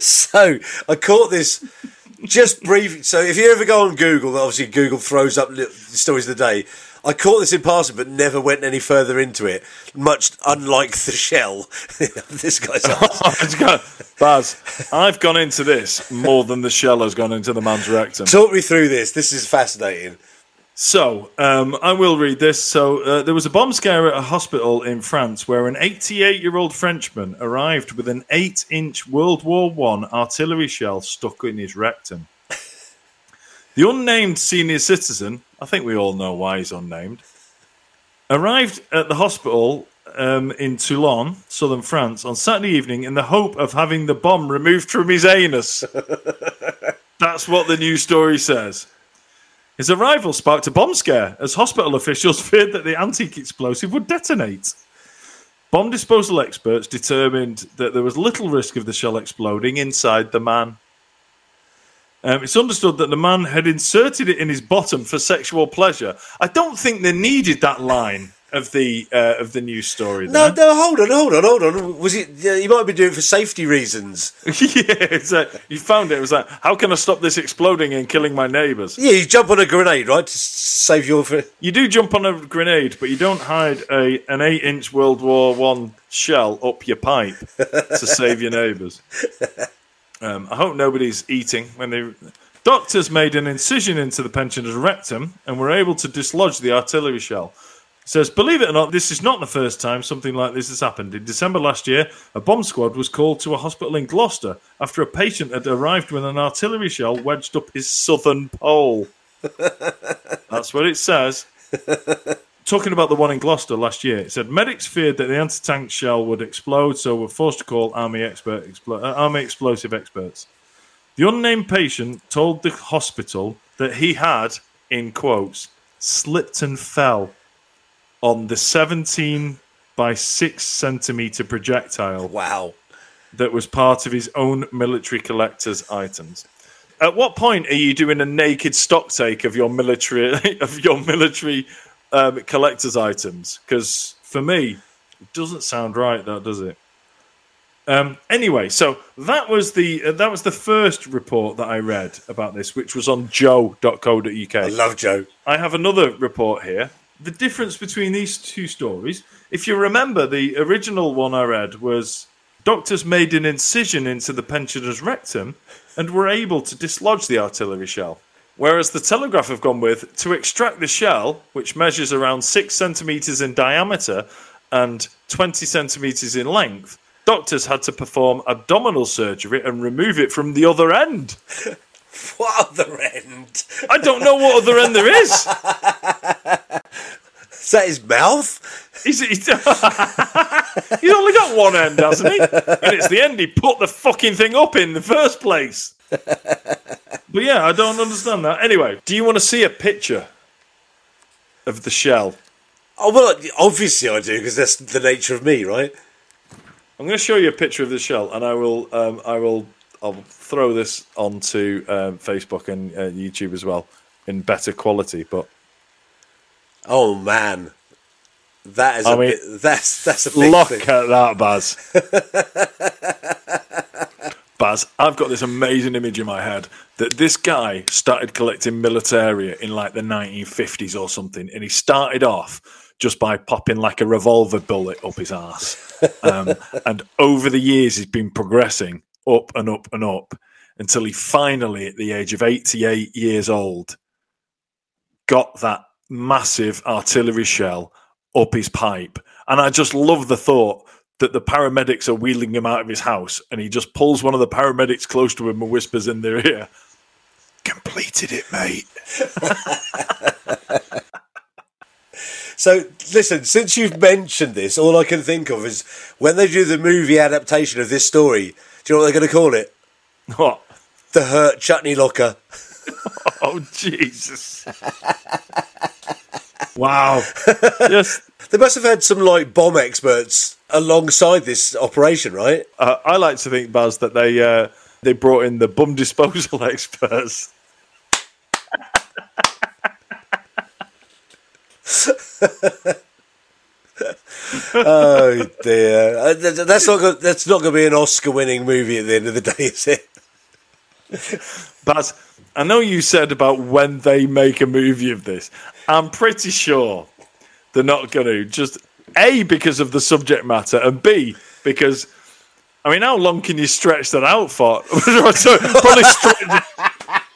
So I caught this just briefly. So if you ever go on Google, obviously Google throws up stories of the day. I caught this in passing, but never went any further into it. Much unlike the shell, this guy's ass. Gone- Baz, I've gone into this more than the shell has gone into the man's rectum. Talk me through this. This is fascinating. So, um, I will read this. So, uh, there was a bomb scare at a hospital in France where an 88 year old Frenchman arrived with an 8 inch World War One artillery shell stuck in his rectum. The unnamed senior citizen, I think we all know why he's unnamed, arrived at the hospital um, in Toulon, southern France, on Saturday evening in the hope of having the bomb removed from his anus. That's what the news story says. His arrival sparked a bomb scare as hospital officials feared that the antique explosive would detonate. Bomb disposal experts determined that there was little risk of the shell exploding inside the man. Um, it's understood that the man had inserted it in his bottom for sexual pleasure. I don't think they needed that line of the uh, of the news story. No, there. no, hold on, hold on, hold on. Was it? Yeah, you might have been doing it for safety reasons. yeah, it's like, you found it. It was like, how can I stop this exploding and killing my neighbours? Yeah, you jump on a grenade, right, to save your. You do jump on a grenade, but you don't hide a an eight inch World War One shell up your pipe to save your neighbours. Um, I hope nobody's eating when they. Doctors made an incision into the pensioner's rectum and were able to dislodge the artillery shell. It says, believe it or not, this is not the first time something like this has happened. In December last year, a bomb squad was called to a hospital in Gloucester after a patient had arrived with an artillery shell wedged up his southern pole. That's what it says. Talking about the one in Gloucester last year, it said medics feared that the anti-tank shell would explode, so were forced to call army expert uh, army explosive experts. The unnamed patient told the hospital that he had, in quotes, slipped and fell on the 17 by 6 centimeter projectile Wow. that was part of his own military collector's items. At what point are you doing a naked stock take of your military of your military um, collector's items? Because for me, it doesn't sound right. That does it. Um, anyway, so that was the uh, that was the first report that I read about this, which was on joe.co.uk. I love Joe. I have another report here. The difference between these two stories, if you remember, the original one I read was doctors made an incision into the pensioner's rectum and were able to dislodge the artillery shell. Whereas the Telegraph have gone with to extract the shell, which measures around six centimetres in diameter and 20 centimetres in length, doctors had to perform abdominal surgery and remove it from the other end. What other end? I don't know what other end there is. Is that his mouth? He's, he's, he's only got one end, hasn't he? And it's the end he put the fucking thing up in the first place. But yeah, I don't understand that. Anyway, do you want to see a picture of the shell? Oh well, obviously I do because that's the nature of me, right? I'm going to show you a picture of the shell, and I will, um, I will, I'll throw this onto um, Facebook and uh, YouTube as well in better quality. But Oh man, that is I a mean, bit, that's that's a look at that, Baz. Baz, I've got this amazing image in my head that this guy started collecting militaria in like the 1950s or something, and he started off just by popping like a revolver bullet up his ass. Um, and over the years, he's been progressing up and up and up until he finally, at the age of 88 years old, got that massive artillery shell up his pipe. And I just love the thought that the paramedics are wheeling him out of his house and he just pulls one of the paramedics close to him and whispers in their ear, Completed it, mate. So listen, since you've mentioned this, all I can think of is when they do the movie adaptation of this story. Do you know what they're going to call it? What? The Hurt Chutney Locker. Oh, Jesus. wow. Just, They must have had some like bomb experts alongside this operation, right? uh, I like to think, Baz, that they uh, they brought in the bum disposal experts. Oh dear, Uh, th- th- that's not go- that's not going to be an Oscar-winning movie at the end of the day, is it? Baz, I know you said about when they make a movie of this. I'm pretty sure they're not going to. Just A, because of the subject matter, and B, because, I mean, how long can you stretch that out for? Probably,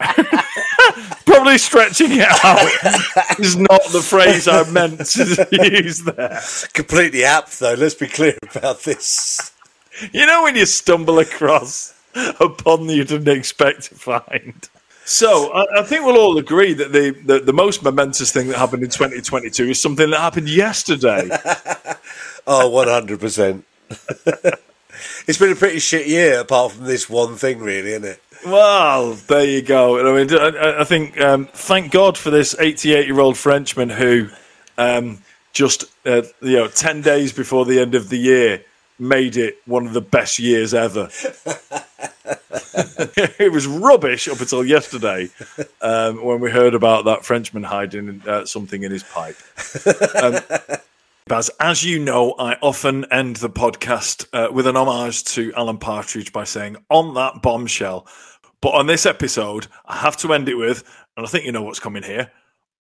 probably stretching it out is not the phrase I meant to use there. Completely apt, though. Let's be clear about this. You know when you stumble across a pun you didn't expect to find. So I, I think we'll all agree that the, the, the most momentous thing that happened in 2022 is something that happened yesterday. Oh, one hundred percent. It's been a pretty shit year, apart from this one thing, really, isn't it? well, there you go. I mean, I, I think um, thank God for this 88 year old Frenchman who um, just uh, you know 10 days before the end of the year made it one of the best years ever. it was rubbish up until yesterday um, when we heard about that Frenchman hiding uh, something in his pipe. Um, Baz, as you know, I often end the podcast uh, with an homage to Alan Partridge by saying, on that bombshell. But on this episode, I have to end it with, and I think you know what's coming here,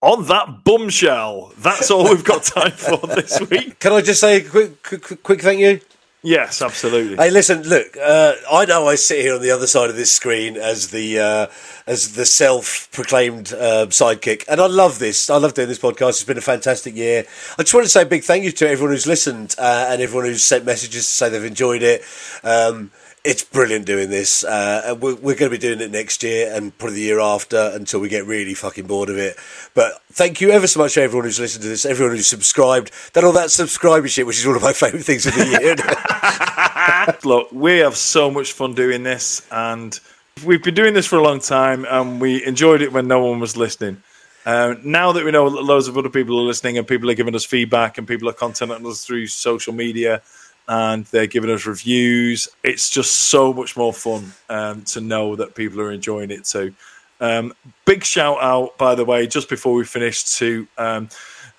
on that bombshell. That's all we've got time for this week. Can I just say a quick, quick, quick thank you? Yes, absolutely. Hey, listen, look. Uh, I know I sit here on the other side of this screen as the uh, as the self-proclaimed uh, sidekick, and I love this. I love doing this podcast. It's been a fantastic year. I just want to say a big thank you to everyone who's listened uh, and everyone who's sent messages to say they've enjoyed it. Um, it's brilliant doing this. Uh, we're, we're going to be doing it next year and probably the year after until we get really fucking bored of it. But thank you ever so much to everyone who's listened to this, everyone who's subscribed, done all that subscriber shit, which is one of my favourite things of the year. Look, we have so much fun doing this, and we've been doing this for a long time, and we enjoyed it when no one was listening. Uh, now that we know loads of other people are listening, and people are giving us feedback, and people are contacting us through social media, and they're giving us reviews, it's just so much more fun um, to know that people are enjoying it too. Um, big shout out, by the way, just before we finish, to um,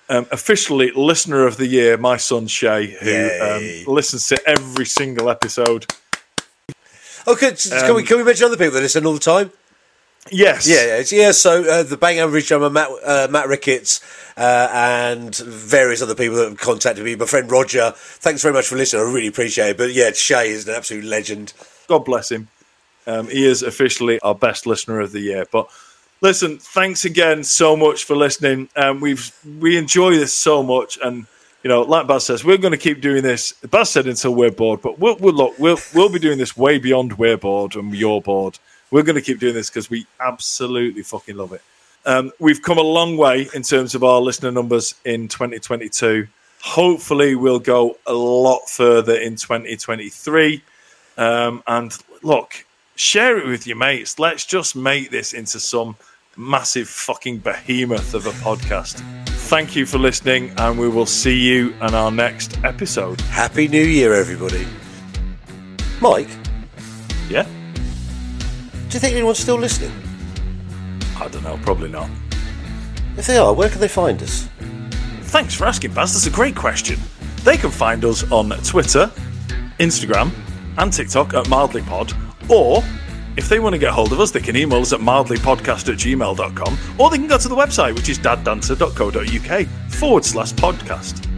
um, officially listener of the year, my son Shay, who um, listens to every single episode. Okay, s- can we can we mention other people that listen all the time? Yes, Yeah, yeah, yeah. So uh, the Bang Average drummer Matt uh, Matt Ricketts uh, and various other people that have contacted me. My friend Roger, thanks very much for listening. I really appreciate it. But yeah, Shay is an absolute legend. God bless him. Um, he is officially our best listener of the year. But listen, thanks again so much for listening. Um, we've we enjoy this so much, and you know, like Baz says, we're going to keep doing this. Baz said until we're bored, but we'll, we'll look, we'll we'll be doing this way beyond we're bored and you're bored. We're going to keep doing this because we absolutely fucking love it. Um, we've come a long way in terms of our listener numbers in 2022. Hopefully, we'll go a lot further in 2023. Um, and look, share it with your mates. Let's just make this into some massive fucking behemoth of a podcast. thank you for listening, and we will see you in our next episode. Happy New Year, everybody. Mike, Yeah? Do you think anyone's still listening? I don't know, probably not. If they are, where can they find us? Thanks for asking, Baz. That's a great question. They can find us on Twitter, Instagram, and TikTok at mildlypod, or if they want to get hold of us, they can email us at mildlypodcast at gmail.com, or they can go to the website, which is daddancer.co.uk forward slash podcast.